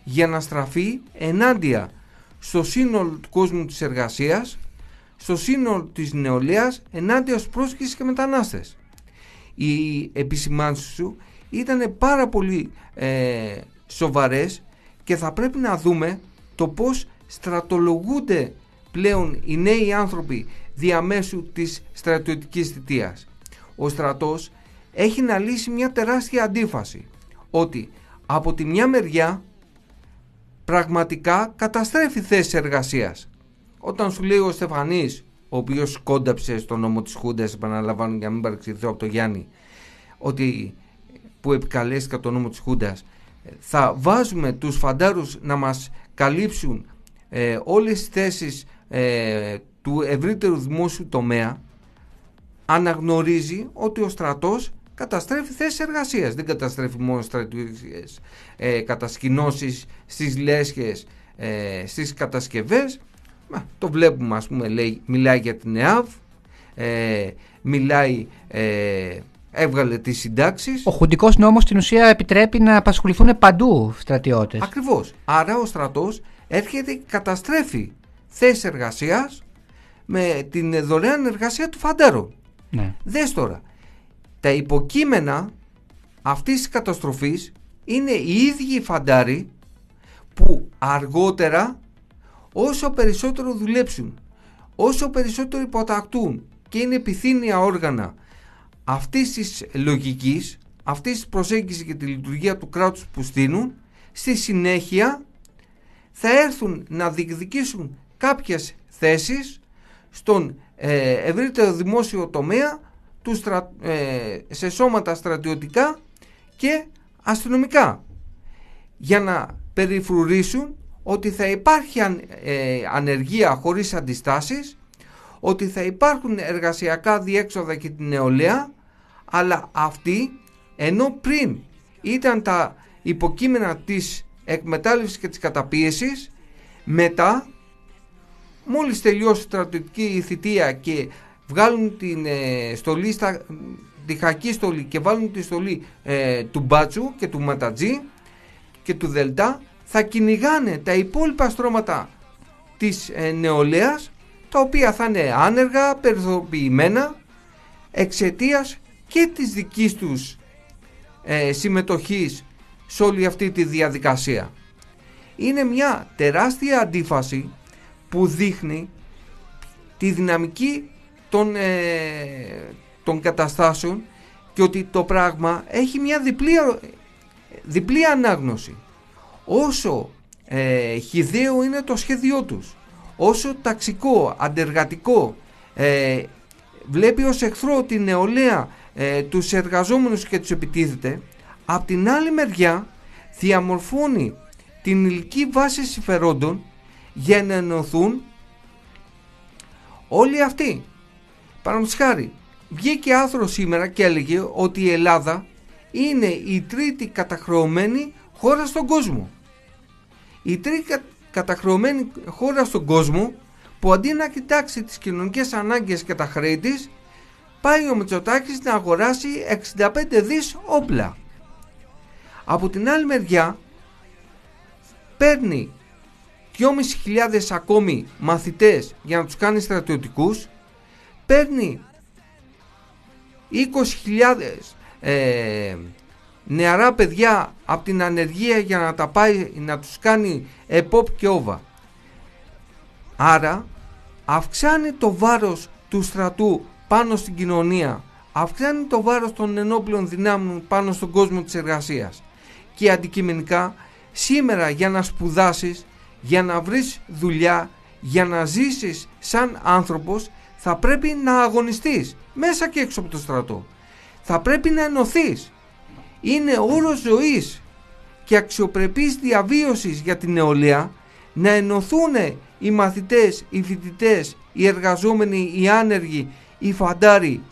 για να στραφεί ενάντια στο σύνολο του κόσμου της εργασίας, στο σύνολο της νεολαίας, ενάντια στους πρόσφυγες και μετανάστες. Οι επισημάνσεις σου ήταν πάρα πολύ ε, σοβαρές και θα πρέπει να δούμε το πώς στρατολογούνται πλέον οι νέοι άνθρωποι διαμέσου της στρατιωτικής θητείας. Ο στρατός έχει να λύσει μια τεράστια αντίφαση ότι από τη μια μεριά πραγματικά καταστρέφει θέσεις εργασίας. Όταν σου λέει ο Στεφανής, ο οποίος κόνταψε στον νόμο της Χούντας, επαναλαμβάνω για να μην παρεξηγηθώ από τον Γιάννη, ότι που επικαλέστηκα τον νόμο της Χούντας, θα βάζουμε τους φαντάρους να μας καλύψουν ε, όλες τις θέσεις ε, του ευρύτερου δημόσιου τομέα, αναγνωρίζει ότι ο στρατός καταστρέφει θέσεις εργασίας. Δεν καταστρέφει μόνο στρατιωτικές ε, κατασκηνώσεις στις λέσχες, ε, στις κατασκευές. το βλέπουμε ας πούμε λέει, μιλάει για την ΕΑΒ, ε, μιλάει... Ε, έβγαλε τις συντάξεις. Ο χουντικός νόμος στην ουσία επιτρέπει να απασχοληθούν παντού στρατιώτες. Ακριβώς. Άρα ο στρατός έρχεται και καταστρέφει θέσεις εργασίας με την δωρεάν εργασία του φαντάρου. Ναι. Δες τώρα, τα υποκείμενα αυτής της καταστροφής είναι οι ίδιοι οι φαντάροι που αργότερα όσο περισσότερο δουλέψουν, όσο περισσότερο υποτακτούν και είναι επιθύνια όργανα αυτής της λογικής, αυτής της προσέγγισης και τη λειτουργία του κράτους που στείλουν, στη συνέχεια θα έρθουν να διεκδικήσουν κάποιες θέσεις στον ε, ευρύτερο δημόσιο τομέα του ε, σε σώματα στρατιωτικά και αστυνομικά για να περιφρουρήσουν ότι θα υπάρχει ε, ανεργία χωρίς αντιστάσεις ότι θα υπάρχουν εργασιακά διέξοδα και την νεολαία αλλά αυτοί ενώ πριν ήταν τα υποκείμενα της εκμετάλλευσης και της καταπίεσης μετά μόλις τελειώσει η στρατιωτική θητεία και βγάλουν την ε, στολή στα, τη χακή στολή και βάλουν τη στολή ε, του Μπάτσου και του Ματατζή και του Δελτά θα κυνηγάνε τα υπόλοιπα στρώματα της ε, νεολαίας τα οποία θα είναι άνεργα, περιθωριοποιημένα εξαιτίας και της δικής τους ε, συμμετοχής σε όλη αυτή τη διαδικασία. Είναι μια τεράστια αντίφαση που δείχνει τη δυναμική των, ε, των καταστάσεων και ότι το πράγμα έχει μια διπλή, διπλή ανάγνωση. Όσο ε, χιδαίο είναι το σχέδιό τους, όσο ταξικό, αντεργατικό, ε, βλέπει ως εχθρό την νεολαία, ε, τους εργαζόμενους και τους επιτίθεται, απ' την άλλη μεριά διαμορφώνει την ηλική βάση συμφερόντων για να ενωθούν όλοι αυτοί. Παραδείγματος χάρη, βγήκε άθρο σήμερα και έλεγε ότι η Ελλάδα είναι η τρίτη καταχρεωμένη χώρα στον κόσμο. Η τρίτη καταχρεωμένη χώρα στον κόσμο που αντί να κοιτάξει τις κοινωνικές ανάγκες και τα χρέη της, πάει ο Μητσοτάκης να αγοράσει 65 δις όπλα. Από την άλλη μεριά παίρνει 2.500 ακόμη μαθητές για να τους κάνει στρατιωτικούς παίρνει 20.000 ε, νεαρά παιδιά από την ανεργία για να τα πάει να τους κάνει επόπ και όβα άρα αυξάνει το βάρος του στρατού πάνω στην κοινωνία αυξάνει το βάρος των ενόπλων δυνάμεων πάνω στον κόσμο της εργασίας. Και αντικειμενικά σήμερα για να σπουδάσεις για να βρεις δουλειά, για να ζήσεις σαν άνθρωπος θα πρέπει να αγωνιστείς μέσα και έξω από το στρατό. Θα πρέπει να ενωθείς. Είναι όρος ζωής και αξιοπρεπής διαβίωσης για την νεολαία να ενωθούν οι μαθητές, οι φοιτητές, οι εργαζόμενοι, οι άνεργοι, οι φαντάροι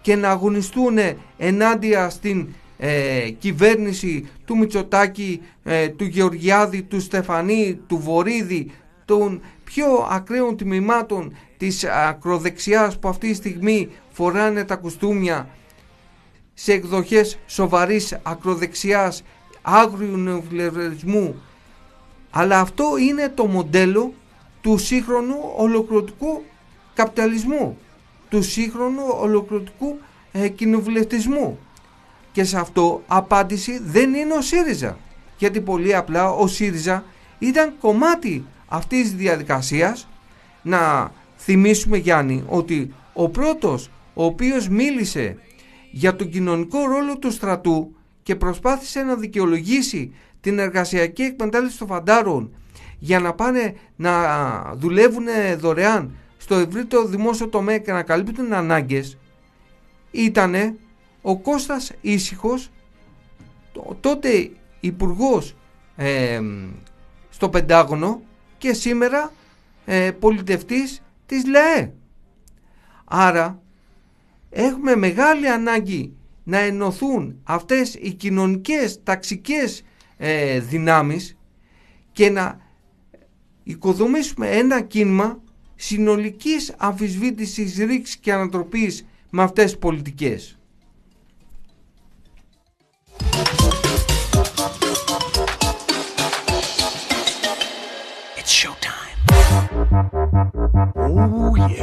και να αγωνιστούν ενάντια στην ε, κυβέρνηση του Μητσοτάκη, ε, του Γεωργιάδη, του Στεφανή, του Βορύδη, των πιο ακραίων τμήματων της ακροδεξιάς που αυτή τη στιγμή φοράνε τα κουστούμια σε εκδοχές σοβαρής ακροδεξιάς, άγριου νεοφιλερισμού. Αλλά αυτό είναι το μοντέλο του σύγχρονου ολοκληρωτικού καπιταλισμού, του σύγχρονου ολοκληρωτικού ε, κοινοβουλευτισμού. Και σε αυτό απάντηση δεν είναι ο ΣΥΡΙΖΑ. Γιατί πολύ απλά ο ΣΥΡΙΖΑ ήταν κομμάτι αυτής της διαδικασίας να θυμίσουμε Γιάννη ότι ο πρώτος ο οποίος μίλησε για τον κοινωνικό ρόλο του στρατού και προσπάθησε να δικαιολογήσει την εργασιακή εκμετάλλευση των φαντάρων για να πάνε να δουλεύουν δωρεάν στο ευρύτερο δημόσιο τομέα και να καλύπτουν ανάγκες ήτανε ο Κώστας Ήσυχος τότε υπουργός στο Πεντάγωνο και σήμερα ε, πολιτευτής της ΛΑΕ. Άρα έχουμε μεγάλη ανάγκη να ενωθούν αυτές οι κοινωνικές ταξικές ε, δυνάμεις και να οικοδομήσουμε ένα κίνημα συνολικής αμφισβήτησης ρήξης και ανατροπής με αυτές τις πολιτικές. It's showtime. Oh, yeah.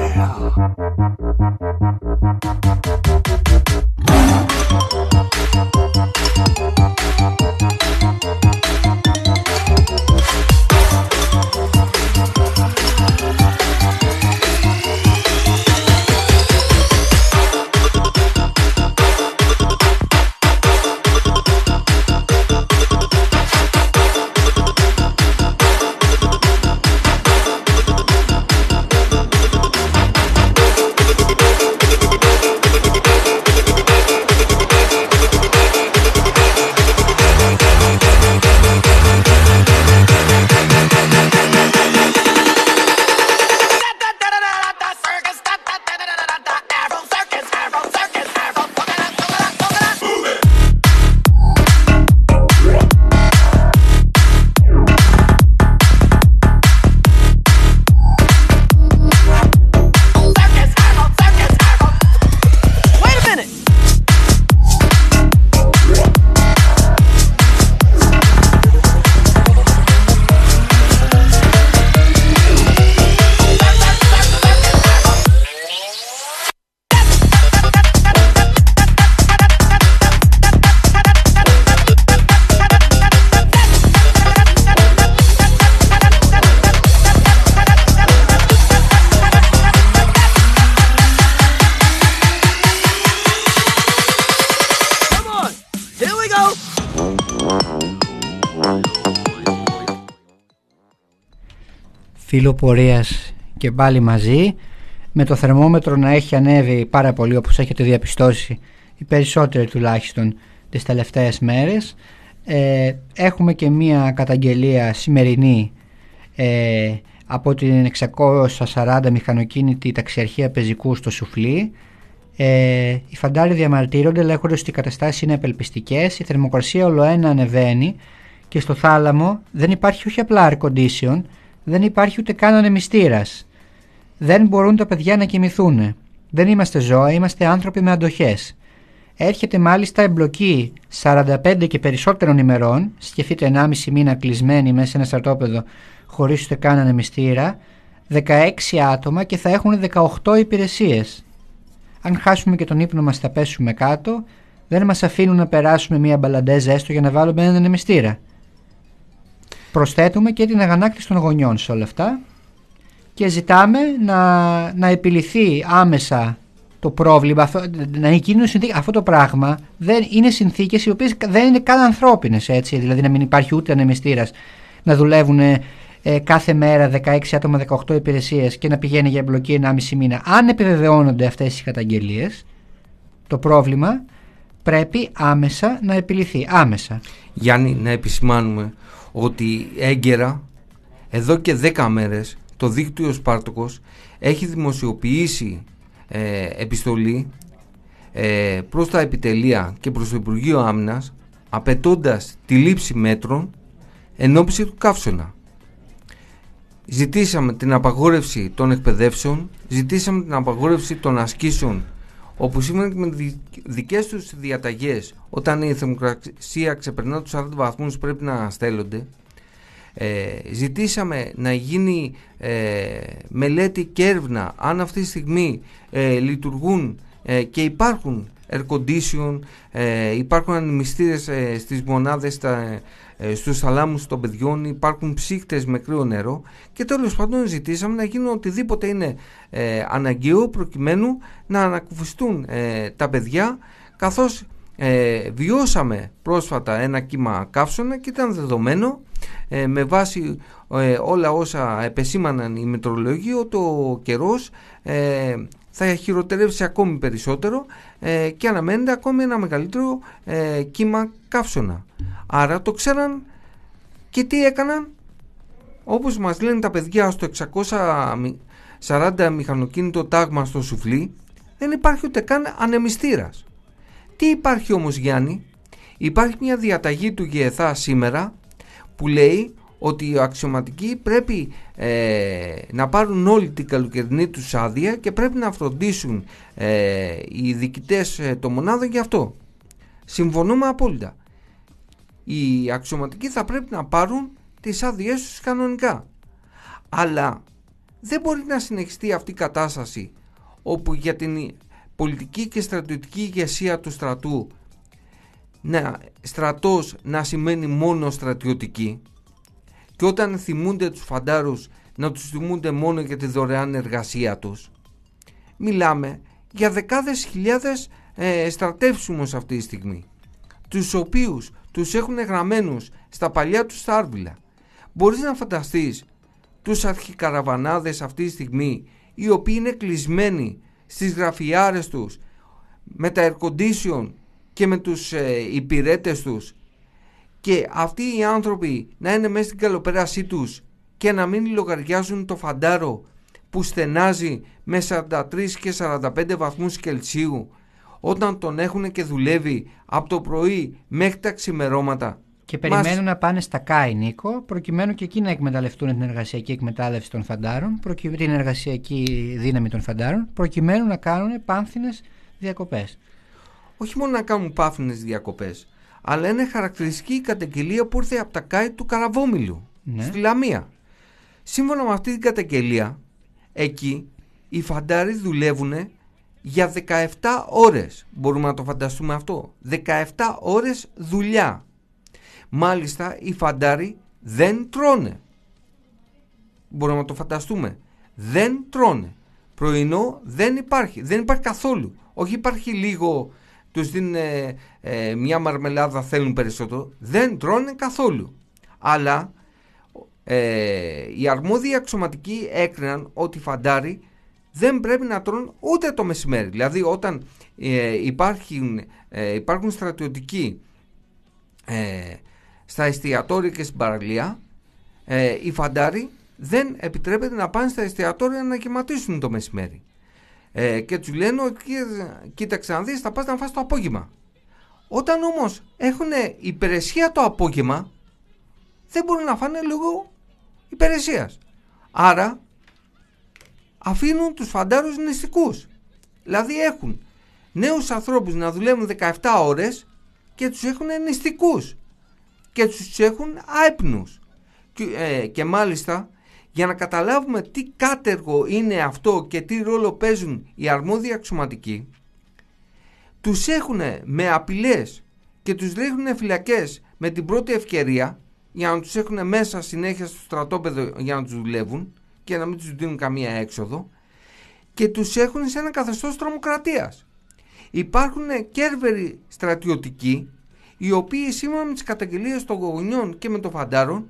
Φίλο πορείας και πάλι μαζί με το θερμόμετρο να έχει ανέβει πάρα πολύ όπως έχετε διαπιστώσει οι περισσότεροι τουλάχιστον τις τελευταίες μέρες. Ε, έχουμε και μία καταγγελία σημερινή ε, από την 640 μηχανοκίνητη ταξιαρχία πεζικού στο Σουφλί. Ε, οι φαντάροι διαμαρτύρονται λέγοντας ότι οι καταστάσεις είναι απελπιστικές η θερμοκρασία ολοένα ανεβαίνει και στο θάλαμο δεν υπάρχει όχι απλά air condition δεν υπάρχει ούτε καν ανεμιστήρας δεν μπορούν τα παιδιά να κοιμηθούν δεν είμαστε ζώα, είμαστε άνθρωποι με αντοχές Έρχεται μάλιστα εμπλοκή 45 και περισσότερων ημερών, σκεφτείτε 1,5 μήνα κλεισμένοι μέσα σε ένα στρατόπεδο χωρίς ούτε καν ανεμιστήρα, 16 άτομα και θα έχουν 18 υπηρεσίες. Αν χάσουμε και τον ύπνο μας θα πέσουμε κάτω, δεν μας αφήνουν να περάσουμε μία μπαλαντέζα έστω για να βάλουμε έναν ανεμιστήρα. Προσθέτουμε και την αγανάκτηση των γονιών σε όλα αυτά και ζητάμε να, να επιληθεί άμεσα το πρόβλημα, αυτό, να γίνουν συνθήκες, αυτό το πράγμα δεν είναι συνθήκες οι οποίες δεν είναι καν ανθρώπινες έτσι, δηλαδή να μην υπάρχει ούτε ανεμιστήρας να δουλεύουν ε, κάθε μέρα 16 άτομα 18 υπηρεσίες και να πηγαίνει για εμπλοκή 1,5 μήνα. Αν επιβεβαιώνονται αυτές οι καταγγελίες, το πρόβλημα πρέπει άμεσα να επιληθεί. Άμεσα. Γιάννη, να επισημάνουμε ότι έγκαιρα, εδώ και 10 μέρες, το δίκτυο Σπάρτοκος έχει δημοσιοποιήσει ε, επιστολή ε, προς τα επιτελεία και προς το Υπουργείο Άμυνας απαιτώντας τη λήψη μέτρων ενώπιση του καύσωνα. Ζητήσαμε την απαγόρευση των εκπαιδεύσεων, ζητήσαμε την απαγόρευση των ασκήσεων όπου σήμερα και με δι- δικές τους διαταγές όταν η θερμοκρασία ξεπερνά τους 40 βαθμούς πρέπει να στέλνονται ε, ζητήσαμε να γίνει ε, μελέτη και έρευνα αν αυτή τη στιγμή ε, λειτουργούν ε, και υπάρχουν air condition, ε, υπάρχουν ανεμιστήρες ε, στις μονάδες στα, ε, στους θαλάμους των παιδιών, υπάρχουν ψύχτες με κρύο νερό και τέλος πάντων ζητήσαμε να γίνει οτιδήποτε είναι ε, αναγκαίο προκειμένου να ανακουφιστούν ε, τα παιδιά καθώς ε, βιώσαμε πρόσφατα ένα κύμα καύσωνα και ήταν δεδομένο ε, με βάση ε, όλα όσα επεσήμαναν οι μετρολογοί ότι ο καιρός ε, θα χειροτερεύσει ακόμη περισσότερο ε, και αναμένεται ακόμη ένα μεγαλύτερο ε, κύμα καύσωνα. Άρα το ξέραν και τι έκαναν όπως μας λένε τα παιδιά στο 640 μηχανοκίνητο τάγμα στο σουφλί δεν υπάρχει ούτε καν ανεμιστήρας. Τι Τι υπάρχει όμως Γιάννη, υπάρχει μια διαταγή του ΓΕΘΑ σήμερα που λέει ότι οι αξιωματικοί πρέπει ε, να πάρουν όλη την καλοκαιρινή τους άδεια και πρέπει να φροντίσουν ε, οι διοικητές ε, των μονάδων γι' αυτό. Συμφωνούμε απόλυτα. Οι αξιωματικοί θα πρέπει να πάρουν τις άδειές τους κανονικά. Αλλά δεν μπορεί να συνεχιστεί αυτή η κατάσταση όπου για την πολιτική και στρατιωτική ηγεσία του στρατού να, στρατός να σημαίνει μόνο στρατιωτική και όταν θυμούνται τους φαντάρους να τους θυμούνται μόνο για τη δωρεάν εργασία τους. Μιλάμε για δεκάδες χιλιάδες ε, στρατεύσιμους αυτή τη στιγμή τους οποίους τους έχουν γραμμένους στα παλιά τους στάρβιλα. Μπορείς να φανταστείς τους αρχικαραβανάδες αυτή τη στιγμή οι οποίοι είναι κλεισμένοι στις γραφιάρες τους με τα air condition και με τους ε, υπηρέτες τους και αυτοί οι άνθρωποι να είναι μέσα στην καλοπέρασή τους και να μην λογαριάζουν το φαντάρο που στενάζει με 43 και 45 βαθμούς Κελσίου όταν τον έχουν και δουλεύει από το πρωί μέχρι τα ξημερώματα. Και περιμένουν να πάνε στα ΚΑΙ, Νίκο, προκειμένου και εκεί να εκμεταλλευτούν την εργασιακή εκμετάλλευση των φαντάρων, την εργασιακή δύναμη των φαντάρων, προκειμένου να κάνουν πάνθινες διακοπές. Όχι μόνο να κάνουν πάνθινες διακοπές, αλλά είναι χαρακτηριστική η καταγγελία που ήρθε από τα ΚΑΙ του Καραβόμιλου, ναι. στη Λαμία. Σύμφωνα με αυτή την καταγγελία, εκεί οι φαντάροι δουλεύουν για 17 ώρες. Μπορούμε να το φανταστούμε αυτό. 17 ώρες δουλειά. Μάλιστα οι φαντάροι δεν τρώνε. Μπορούμε να το φανταστούμε. Δεν τρώνε. Πρωινό δεν υπάρχει. Δεν υπάρχει καθόλου. Όχι υπάρχει λίγο, τους δίνουν ε, μια μαρμελάδα θέλουν περισσότερο. Δεν τρώνε καθόλου. Αλλά ε, οι αρμόδιοι αξιωματικοί έκριναν ότι οι φαντάροι δεν πρέπει να τρώνε ούτε το μεσημέρι. Δηλαδή όταν ε, υπάρχουν, ε, υπάρχουν στρατιωτικοί ε, στα εστιατόρια και στην παραλία, ε, οι φαντάροι δεν επιτρέπεται να πάνε στα εστιατόρια να κυματίσουν το μεσημέρι. Ε, και τους λένε ότι κοίταξε να δεις θα πας να φας το απόγευμα. Όταν όμως έχουν υπηρεσία το απόγευμα δεν μπορούν να φάνε λόγω υπηρεσίας. Άρα αφήνουν τους φαντάρους νηστικούς. Δηλαδή έχουν νέους ανθρώπους να δουλεύουν 17 ώρες και τους έχουν νηστικούς και τους έχουν άϊπνους. Και, ε, και μάλιστα για να καταλάβουμε τι κάτεργο είναι αυτό και τι ρόλο παίζουν οι αρμόδιοι αξιωματικοί τους έχουν με απειλές και τους ρίχνουν φυλακές με την πρώτη ευκαιρία για να τους έχουν μέσα συνέχεια στο στρατόπεδο για να τους δουλεύουν και να μην τους δίνουν καμία έξοδο και τους έχουν σε ένα καθεστώς τρομοκρατίας. Υπάρχουν κέρβεροι στρατιωτικοί οι οποίοι σύμφωνα με τις καταγγελίες των γονιών και με των φαντάρων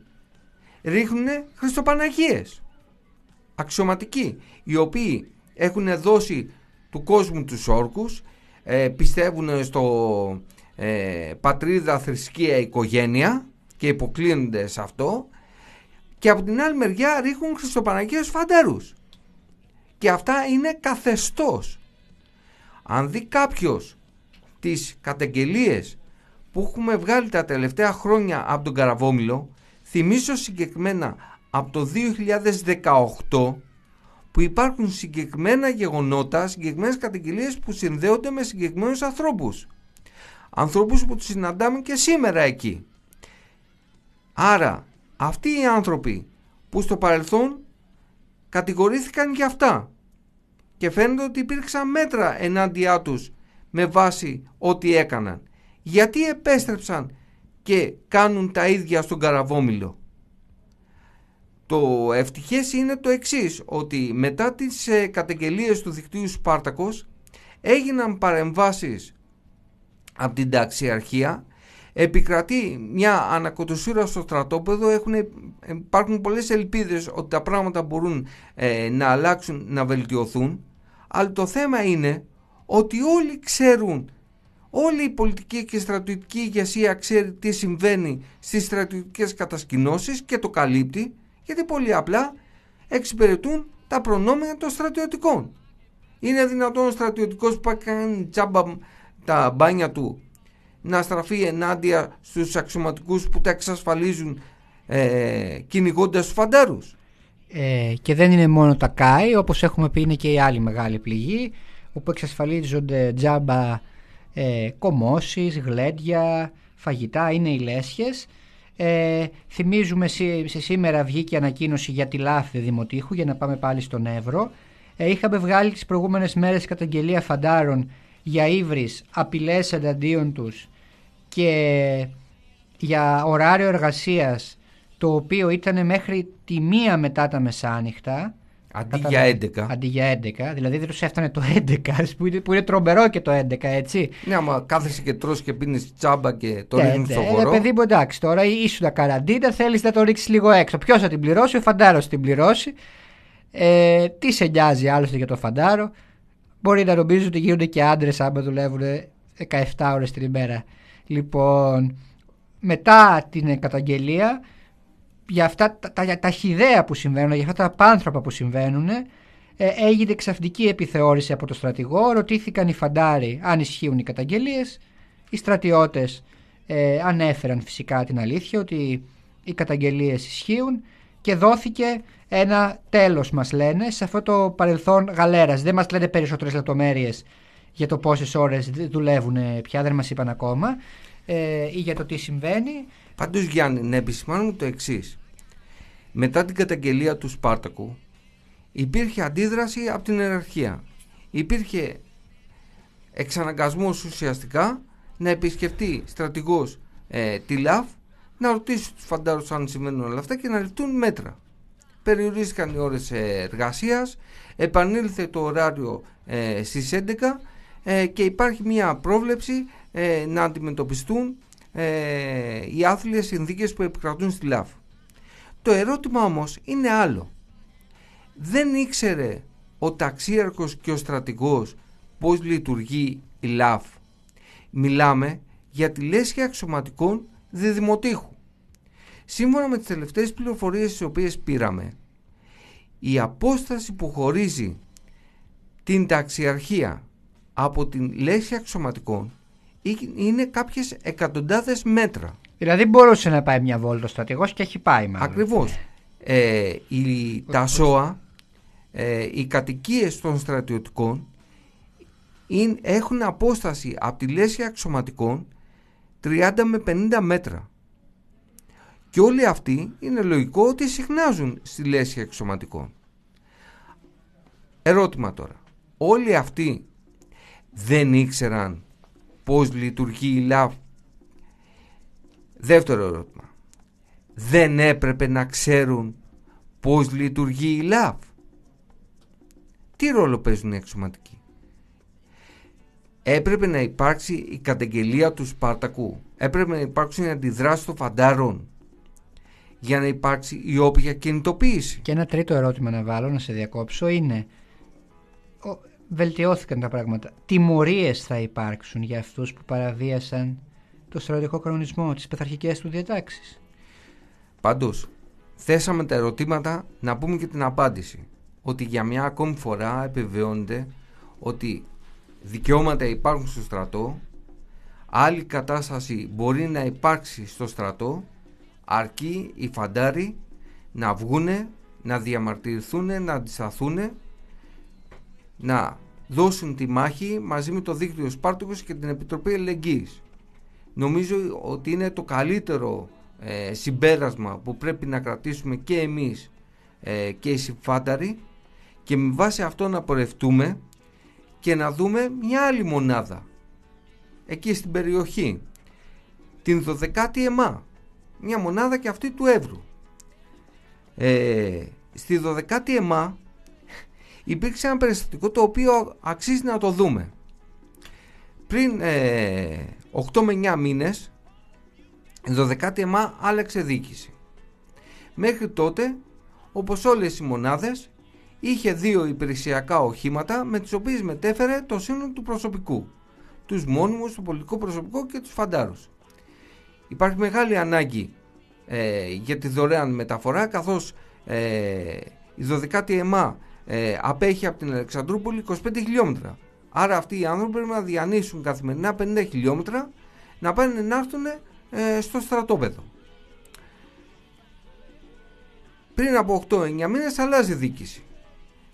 ρίχνουν χριστοπαναγίες αξιωματικοί οι οποίοι έχουν δώσει του κόσμου τους όρκους ε, πιστεύουν στο ε, πατρίδα, θρησκεία, οικογένεια και υποκλίνονται σε αυτό και από την άλλη μεριά ρίχνουν χριστοπαναγίες φαντάρους και αυτά είναι καθεστώς αν δει κάποιος τις καταγγελίες που έχουμε βγάλει τα τελευταία χρόνια από τον Καραβόμιλο θυμίζω συγκεκριμένα από το 2018 που υπάρχουν συγκεκριμένα γεγονότα, συγκεκριμένες καταγγελίες που συνδέονται με συγκεκριμένους ανθρώπους. Ανθρώπους που τους συναντάμε και σήμερα εκεί. Άρα αυτοί οι άνθρωποι που στο παρελθόν κατηγορήθηκαν για αυτά και φαίνεται ότι υπήρξαν μέτρα ενάντια τους με βάση ό,τι έκαναν. Γιατί επέστρεψαν και κάνουν τα ίδια στον Καραβόμιλο. Το ευτυχές είναι το εξής, ότι μετά τις ε, καταγγελίες του δικτύου Σπάρτακος έγιναν παρεμβάσεις από την ταξιαρχία επικρατεί μια ανακοτοσούρα στο στρατόπεδο έχουν, υπάρχουν πολλές ελπίδες ότι τα πράγματα μπορούν ε, να αλλάξουν, να βελτιωθούν αλλά το θέμα είναι ότι όλοι ξέρουν όλη η πολιτική και στρατιωτική ηγεσία ξέρει τι συμβαίνει στις στρατιωτικές κατασκηνώσεις και το καλύπτει γιατί πολύ απλά εξυπηρετούν τα προνόμια των στρατιωτικών. Είναι δυνατόν ο στρατιωτικός που πάει κάνει τζάμπα τα μπάνια του να στραφεί ενάντια στους αξιωματικούς που τα εξασφαλίζουν ε, κυνηγώντας τους φαντάρους. Ε, και δεν είναι μόνο τα ΚΑΙ, όπως έχουμε πει είναι και η άλλη μεγάλη πληγή, όπου εξασφαλίζονται τζάμπα ε, κομμώσεις, γλέντια, φαγητά, είναι οι λέσχες. Ε, θυμίζουμε σε σήμερα βγήκε ανακοίνωση για τη Λάφη Δημοτήχου για να πάμε πάλι στον Εύρο. Ε, είχαμε βγάλει τις προηγούμενες μέρες καταγγελία φαντάρων για ύβρις, απειλές εναντίον τους και για ωράριο εργασίας το οποίο ήταν μέχρι τη μία μετά τα μεσάνυχτα. Αντί για 11. Αντί για 11. Δηλαδή δεν τους έφτανε το 11, που είναι, που είναι τρομερό και το 11, έτσι. Ναι, άμα κάθεσαι και τρως και πίνεις τσάμπα και το ρίχνεις στο χώρο. Ναι, παιδί μου, εντάξει, τώρα ήσουν καραντίνα, θέλεις να το ρίξεις λίγο έξω. Ποιος θα την πληρώσει, ο φαντάρος την πληρώσει. Ε, τι σε νοιάζει άλλωστε για το φαντάρο. Μπορεί να νομίζεις ότι γίνονται και άντρες άμα δουλεύουν 17 ώρες την ημέρα. Λοιπόν, μετά την καταγγελία για αυτά τα, τα, τα χιδέα που συμβαίνουν, για αυτά τα πάνθρωπα που συμβαίνουν, ε, έγινε ξαφνική επιθεώρηση από το στρατηγό, ρωτήθηκαν οι φαντάροι αν ισχύουν οι καταγγελίες, οι στρατιώτες ε, ανέφεραν φυσικά την αλήθεια ότι οι καταγγελίες ισχύουν και δόθηκε ένα τέλος μας λένε σε αυτό το παρελθόν γαλέρας. Δεν μας λένε περισσότερες λεπτομέρειες για το πόσες ώρες δουλεύουν πια, δεν μας είπαν ακόμα ε, ή για το τι συμβαίνει. Πάντως Γιάννη, να επισημάνουμε το εξής. Μετά την καταγγελία του Σπάρτακου υπήρχε αντίδραση από την ιεραρχία. Υπήρχε εξαναγκασμός ουσιαστικά να επισκεφτεί στρατηγός ε, τη ΛΑΦ να ρωτήσει τους φαντάρους αν συμβαίνουν όλα αυτά και να ληφθούν μέτρα. Περιορίστηκαν οι ώρες εργασίας, επανήλθε το ωράριο ε, στις 11 ε, και υπάρχει μια πρόβλεψη ε, να αντιμετωπιστούν ε, οι άθλιες συνθήκες που επικρατούν στη ΛΑΦ. Το ερώτημα όμως είναι άλλο. Δεν ήξερε ο ταξίαρχος και ο στρατηγός πώς λειτουργεί η ΛΑΦ. Μιλάμε για τη λέσχη αξιωματικών διδημοτήχου. Σύμφωνα με τις τελευταίες πληροφορίες τις οποίες πήραμε, η απόσταση που χωρίζει την ταξιαρχία από την λέσχη αξιωματικών είναι κάποιες εκατοντάδες μέτρα. Δηλαδή μπορούσε να πάει μια βόλτα ο στρατηγός και έχει πάει μάλλον. Ακριβώς. Ε, η, τα ΣΟΑ, ε, οι κατοικίες των στρατιωτικών είναι, έχουν απόσταση από τη λέσχη αξιωματικών 30 με 50 μέτρα. Και όλοι αυτοί είναι λογικό ότι συχνάζουν στη λέσχη αξιωματικών. Ερώτημα τώρα. Όλοι αυτοί δεν ήξεραν πώς λειτουργεί η ΛΑΒ. Δεύτερο ερώτημα. Δεν έπρεπε να ξέρουν πώς λειτουργεί η ΛΑΒ. Τι ρόλο παίζουν οι αξιωματικοί; Έπρεπε να υπάρξει η καταγγελία του Σπάρτακου. Έπρεπε να υπάρξουν οι αντιδράσεις των φαντάρων για να υπάρξει η όποια κινητοποίηση. Και ένα τρίτο ερώτημα να βάλω, να σε διακόψω, είναι βελτιώθηκαν τα πράγματα. Τιμωρίες θα υπάρξουν για αυτούς που παραβίασαν το στρατιωτικό κανονισμό, τις πειθαρχικές του διατάξεις. Πάντως, θέσαμε τα ερωτήματα να πούμε και την απάντηση. Ότι για μια ακόμη φορά επιβεβαιώνεται ότι δικαιώματα υπάρχουν στο στρατό, άλλη κατάσταση μπορεί να υπάρξει στο στρατό, αρκεί οι φαντάροι να βγούνε, να διαμαρτυρηθούν, να αντισταθούν, να δώσουν τη μάχη μαζί με το δίκτυο Σπάρτικος και την Επιτροπή Ελεγγύης. Νομίζω ότι είναι το καλύτερο ε, συμπέρασμα που πρέπει να κρατήσουμε και εμείς ε, και οι συμφάνταροι και με βάση αυτό να πορευτούμε και να δούμε μια άλλη μονάδα εκεί στην περιοχή την 12η ΕΜΑ μια μονάδα και αυτή του Εύρου ε, στη 12η ΕΜΑ υπήρξε ένα περιστατικό το οποίο αξίζει να το δούμε. Πριν ε, 8 με 9 μήνες, η 12η ΕΜΑ άλλαξε δίκηση. Μέχρι τότε, όπως όλες οι μονάδες, είχε δύο υπηρεσιακά οχήματα με τις οποίες μετέφερε το σύνολο του προσωπικού. Τους μόνιμους, το πολιτικό προσωπικό και τους φαντάρους. Υπάρχει μεγάλη ανάγκη ε, για τη δωρεάν μεταφορά καθώς ε, η 12η ΕΜΑ ε, απέχει από την Αλεξανδρούπολη 25 χιλιόμετρα. Άρα αυτοί οι άνθρωποι πρέπει να διανύσουν καθημερινά 50 χιλιόμετρα να πάνε να έρθουν ε, στο στρατόπεδο. Πριν από 8-9 μήνες αλλάζει η δίκηση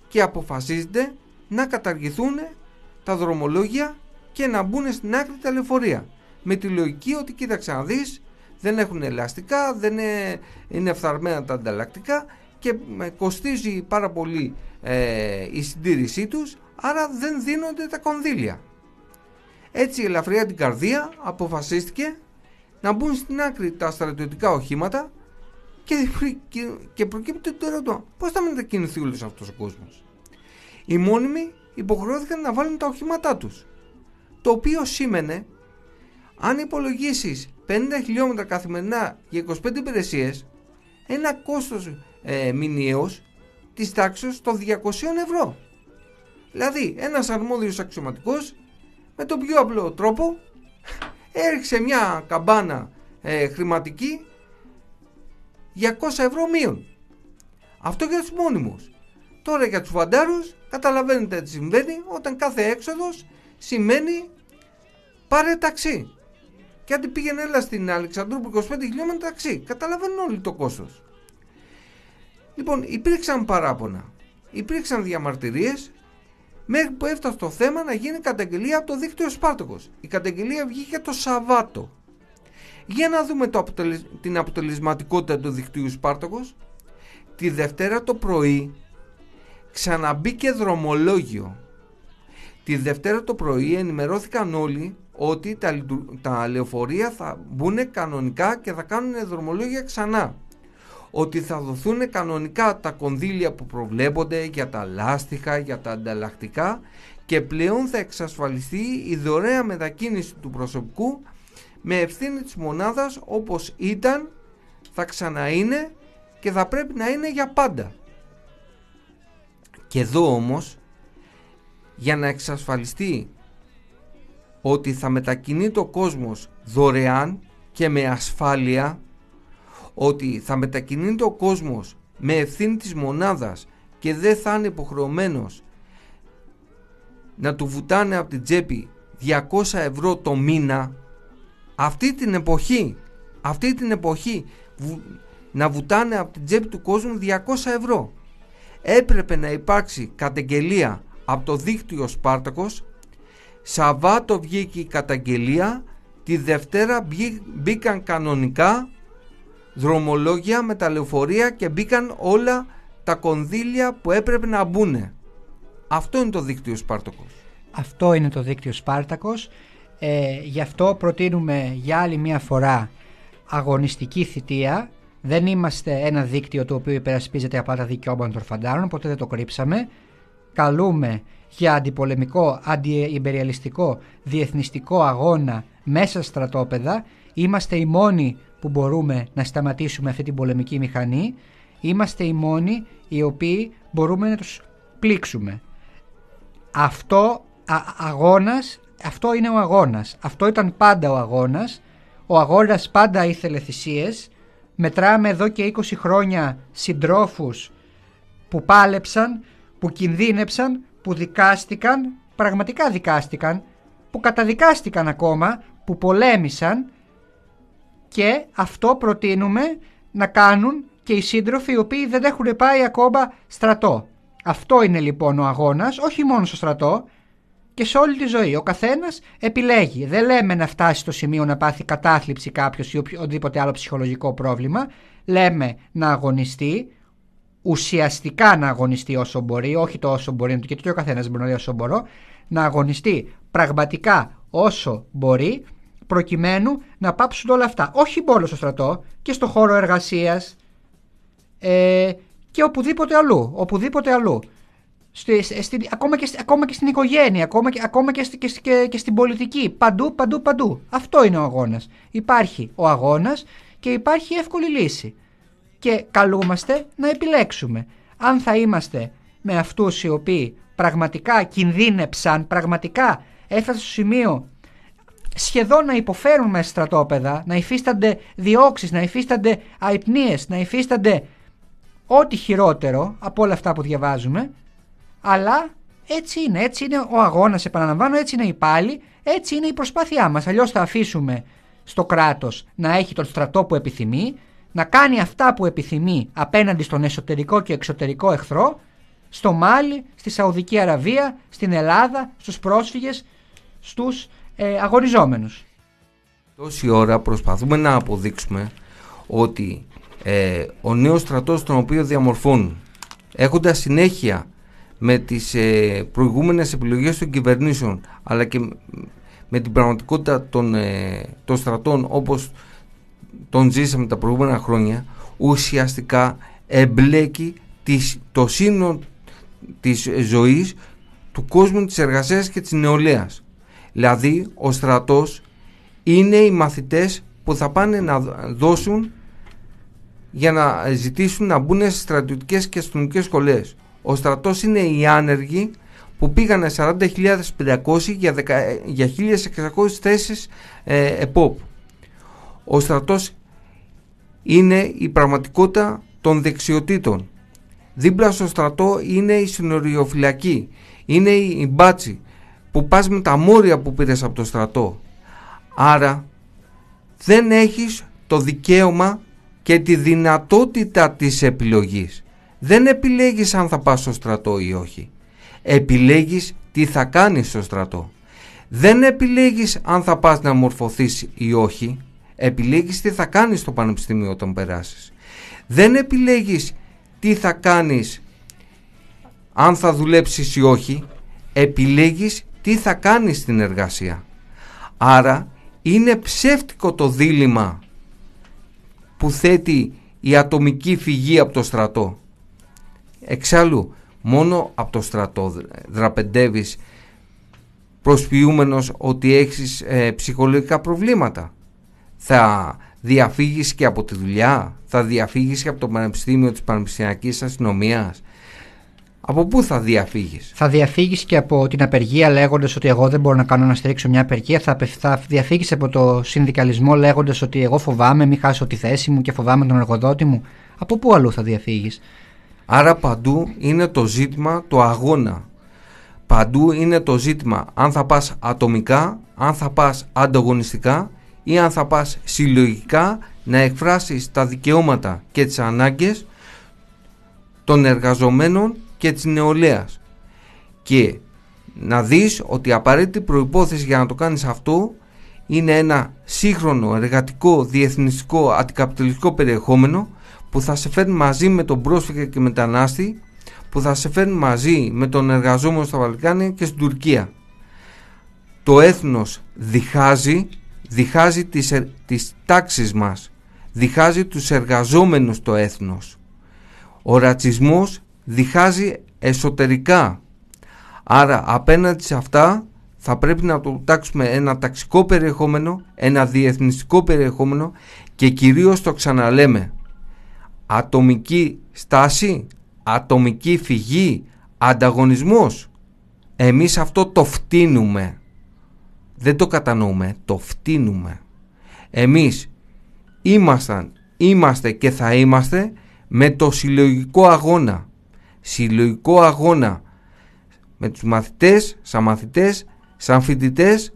και αποφασίζεται να καταργηθούν τα δρομολόγια και να μπουν στην άκρη τα λεωφορεία. Με τη λογική ότι κοίταξε να δεις, δεν έχουν ελαστικά, δεν είναι, είναι φθαρμένα τα ανταλλακτικά και κοστίζει πάρα πολύ ε, η συντήρησή τους, άρα δεν δίνονται τα κονδύλια. Έτσι η ελαφριά την καρδία αποφασίστηκε να μπουν στην άκρη τα στρατιωτικά οχήματα και, και προκύπτει το ερώτημα πώς θα μετακινηθεί όλος αυτός ο κόσμος; Οι μόνιμοι υποχρεώθηκαν να βάλουν τα οχήματά τους το οποίο σήμαινε αν υπολογίσεις 50 χιλιόμετρα καθημερινά για 25 υπηρεσίες, ένα κόστος ε, μηνιαίος της τάξης των 200 ευρώ. Δηλαδή ένας αρμόδιος αξιωματικός με τον πιο απλό τρόπο έριξε μια καμπάνα ε, χρηματική 200 ευρώ μείον. Αυτό για τους μόνιμους. Τώρα για τους φαντάρους καταλαβαίνετε τι συμβαίνει όταν κάθε έξοδος σημαίνει πάρε ταξί. Και αν πήγαινε έλα στην Αλεξανδρούπολη 25 χιλιόμετρα ταξί. Καταλαβαίνουν όλοι το κόστος. Λοιπόν, υπήρξαν παράπονα. Υπήρξαν διαμαρτυρίες μέχρι που έφτασε το θέμα να γίνει καταγγελία από το δίκτυο Σπάρτοκος. Η καταγγελία βγήκε το Σαββάτο. Για να δούμε το την αποτελεσματικότητα του δικτύου Σπάρτοκος. Τη Δευτέρα το πρωί ξαναμπήκε δρομολόγιο. Τη Δευτέρα το πρωί ενημερώθηκαν όλοι ότι τα, τα λεωφορεία θα μπουν κανονικά και θα κάνουν δρομολόγια ξανά. Ότι θα δοθούν κανονικά τα κονδύλια που προβλέπονται για τα λάστιχα, για τα ανταλλακτικά και πλέον θα εξασφαλιστεί η δωρεά μετακίνηση του προσωπικού με ευθύνη της μονάδας όπως ήταν, θα ξαναείνε και θα πρέπει να είναι για πάντα. Και εδώ όμως για να εξασφαλιστεί ότι θα μετακινεί ο κόσμος δωρεάν και με ασφάλεια ότι θα μετακινεί ο κόσμος με ευθύνη της μονάδας και δεν θα είναι υποχρεωμένος να του βουτάνε από την τσέπη 200 ευρώ το μήνα αυτή την εποχή αυτή την εποχή να βουτάνε από την τσέπη του κόσμου 200 ευρώ. Έπρεπε να υπάρξει καταγγελία από το δίκτυο Σπάρτακος. Σαββάτο βγήκε η καταγγελία τη Δευτέρα μπήκαν κανονικά δρομολόγια με τα λεωφορεία και μπήκαν όλα τα κονδύλια που έπρεπε να μπουν. Αυτό είναι το δίκτυο Σπάρτακος. Αυτό είναι το δίκτυο Σπάρτακος. Ε, γι' αυτό προτείνουμε για άλλη μια φορά αγωνιστική θητεία. Δεν είμαστε ένα δίκτυο το οποίο υπερασπίζεται απλά τα δικαιώματα των φαντάρων, ποτέ δεν το κρύψαμε καλούμε για αντιπολεμικό, αντιεμπεριαλιστικό, διεθνιστικό αγώνα μέσα στρατόπεδα. Είμαστε οι μόνοι που μπορούμε να σταματήσουμε αυτή την πολεμική μηχανή. Είμαστε οι μόνοι οι οποίοι μπορούμε να τους πλήξουμε. Αυτό α, αγώνας, αυτό είναι ο αγώνας. Αυτό ήταν πάντα ο αγώνας. Ο αγώνας πάντα ήθελε θυσίες. Μετράμε εδώ και 20 χρόνια συντρόφους που πάλεψαν που κινδύνεψαν, που δικάστηκαν, πραγματικά δικάστηκαν, που καταδικάστηκαν ακόμα, που πολέμησαν και αυτό προτείνουμε να κάνουν και οι σύντροφοι οι οποίοι δεν έχουν πάει ακόμα στρατό. Αυτό είναι λοιπόν ο αγώνας, όχι μόνο στο στρατό και σε όλη τη ζωή. Ο καθένας επιλέγει. Δεν λέμε να φτάσει στο σημείο να πάθει κατάθλιψη κάποιος ή οποιοδήποτε άλλο ψυχολογικό πρόβλημα. Λέμε να αγωνιστεί, ουσιαστικά να αγωνιστεί όσο μπορεί, όχι το όσο μπορεί, γιατί και ο καθένας μπορεί να λέει όσο μπορώ, να αγωνιστεί πραγματικά όσο μπορεί, προκειμένου να πάψουν όλα αυτά. Όχι μόνο στο στρατό, και στο χώρο εργασίας ε, και οπουδήποτε αλλού. Οπουδήποτε αλλού. Στη, στη, ακόμα, και, ακόμα και στην οικογένεια, ακόμα, και, ακόμα και, και, και στην πολιτική. Παντού, παντού, παντού. Αυτό είναι ο αγώνας. Υπάρχει ο αγώνας και υπάρχει εύκολη λύση και καλούμαστε να επιλέξουμε αν θα είμαστε με αυτούς οι οποίοι πραγματικά κινδύνεψαν, πραγματικά έφτασαν στο σημείο σχεδόν να υποφέρουν με στρατόπεδα, να υφίστανται διώξεις, να υφίστανται αϊπνίες, να υφίστανται ό,τι χειρότερο από όλα αυτά που διαβάζουμε, αλλά Έτσι είναι, έτσι είναι ο αγώνας, επαναλαμβάνω, έτσι είναι η πάλι, έτσι είναι η προσπάθειά μας. Αλλιώς θα αφήσουμε στο κράτος να έχει τον στρατό που επιθυμεί, να κάνει αυτά που επιθυμεί απέναντι στον εσωτερικό και εξωτερικό εχθρό, στο Μάλι, στη Σαουδική Αραβία, στην Ελλάδα, στους πρόσφυγες, στους ε, αγωνιζόμενους. Τόση ώρα προσπαθούμε να αποδείξουμε ότι ε, ο νέος στρατός τον οποίο διαμορφώνουν έχοντας συνέχεια με τις ε, προηγούμενες επιλογές των κυβερνήσεων αλλά και με την πραγματικότητα των, ε, των στρατών όπως τον ζήσαμε τα προηγούμενα χρόνια ουσιαστικά εμπλέκει τις, το σύνολο της ζωής του κόσμου της εργασίας και της νεολαίας. Δηλαδή ο στρατός είναι οι μαθητές που θα πάνε να δώσουν για να ζητήσουν να μπουν στις στρατιωτικές και αστυνομικές σχολές. Ο στρατός είναι οι άνεργοι που πήγανε 40.500 για, για 1.600 θέσεις ε, ΕΠΟΠ. Ο στρατός είναι η πραγματικότητα των δεξιοτήτων. Δίπλα στο στρατό είναι η συνοριοφυλακή, είναι η μπάτσι που πας με τα μόρια που πήρες από το στρατό. Άρα δεν έχεις το δικαίωμα και τη δυνατότητα της επιλογής. Δεν επιλέγεις αν θα πας στο στρατό ή όχι. Επιλέγεις τι θα κάνεις στο στρατό. Δεν επιλέγεις αν θα πας να μορφωθείς ή όχι. Επιλέγεις τι θα κάνεις στο πανεπιστήμιο όταν περάσεις. Δεν επιλέγεις τι θα κάνεις αν θα δουλέψεις ή όχι. Επιλέγεις τι θα κάνεις στην εργασία. Άρα είναι ψεύτικο το δίλημα που θέτει η ατομική φυγή από το στρατό. Εξάλλου, μόνο από το στρατό δραπεντεύεις προσποιούμενος ότι έχεις ε, ψυχολογικά προβλήματα. Θα διαφύγεις και από τη δουλειά, θα διαφύγεις και από το Πανεπιστήμιο της Πανεπιστημιακής Αστυνομίας, από πού θα διαφύγεις; Θα διαφύγεις και από την απεργία λέγοντας ότι εγώ δεν μπορώ να κάνω να στηρίξω μια απεργία. Θα, θα διαφύγεις από το συνδικαλισμό λέγοντας ότι εγώ φοβάμαι, μην χάσω τη θέση μου και φοβάμαι τον εργοδότη μου. Από πού αλλού θα διαφύγεις; Άρα παντού είναι το ζήτημα το αγώνα. Παντού είναι το ζήτημα αν θα πας ατομικά, αν θα πας ανταγωνιστικά ή αν θα πας συλλογικά να εκφράσεις τα δικαιώματα και τις ανάγκες των εργαζομένων και της νεολαίας και να δεις ότι η απαραίτητη προϋπόθεση για να το κάνεις αυτό είναι ένα σύγχρονο, εργατικό, διεθνιστικό, αντικαπιταλιστικό περιεχόμενο που θα σε φέρνει μαζί με τον πρόσφυγα και μετανάστη που θα σε φέρνει μαζί με τον εργαζόμενο στα Βαλκάνια και στην Τουρκία. Το έθνος διχάζει, διχάζει τις, τις τάξεις μας, διχάζει τους εργαζόμενους το έθνος. Ο ρατσισμός διχάζει εσωτερικά. Άρα απέναντι σε αυτά θα πρέπει να το τάξουμε ένα ταξικό περιεχόμενο, ένα διεθνιστικό περιεχόμενο και κυρίως το ξαναλέμε. Ατομική στάση, ατομική φυγή, ανταγωνισμός. Εμείς αυτό το φτύνουμε. Δεν το κατανοούμε, το φτύνουμε. Εμείς ήμασταν, είμαστε και θα είμαστε με το συλλογικό αγώνα συλλογικό αγώνα με τους μαθητές, σαν μαθητές, σαν φοιτητές,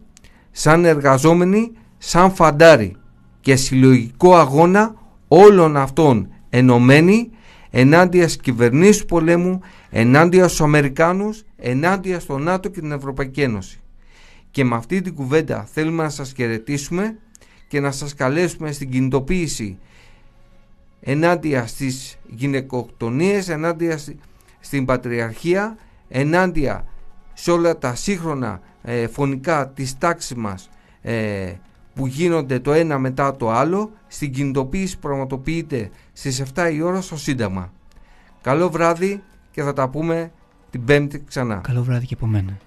σαν εργαζόμενοι, σαν φαντάρι και συλλογικό αγώνα όλων αυτών ενωμένοι ενάντια στις κυβερνήσεις πολέμου, ενάντια στους Αμερικάνους, ενάντια στο ΝΑΤΟ και την Ευρωπαϊκή Ένωση. Και με αυτή την κουβέντα θέλουμε να σας χαιρετήσουμε και να σας καλέσουμε στην κινητοποίηση ενάντια στις γυναικοκτονίες, ενάντια στην Πατριαρχία ενάντια σε όλα τα σύγχρονα ε, φωνικά της τάξης μας ε, που γίνονται το ένα μετά το άλλο στην κινητοποίηση που πραγματοποιείται στις 7 η ώρα στο Σύνταγμα. Καλό βράδυ και θα τα πούμε την Πέμπτη ξανά. Καλό βράδυ και από μένα.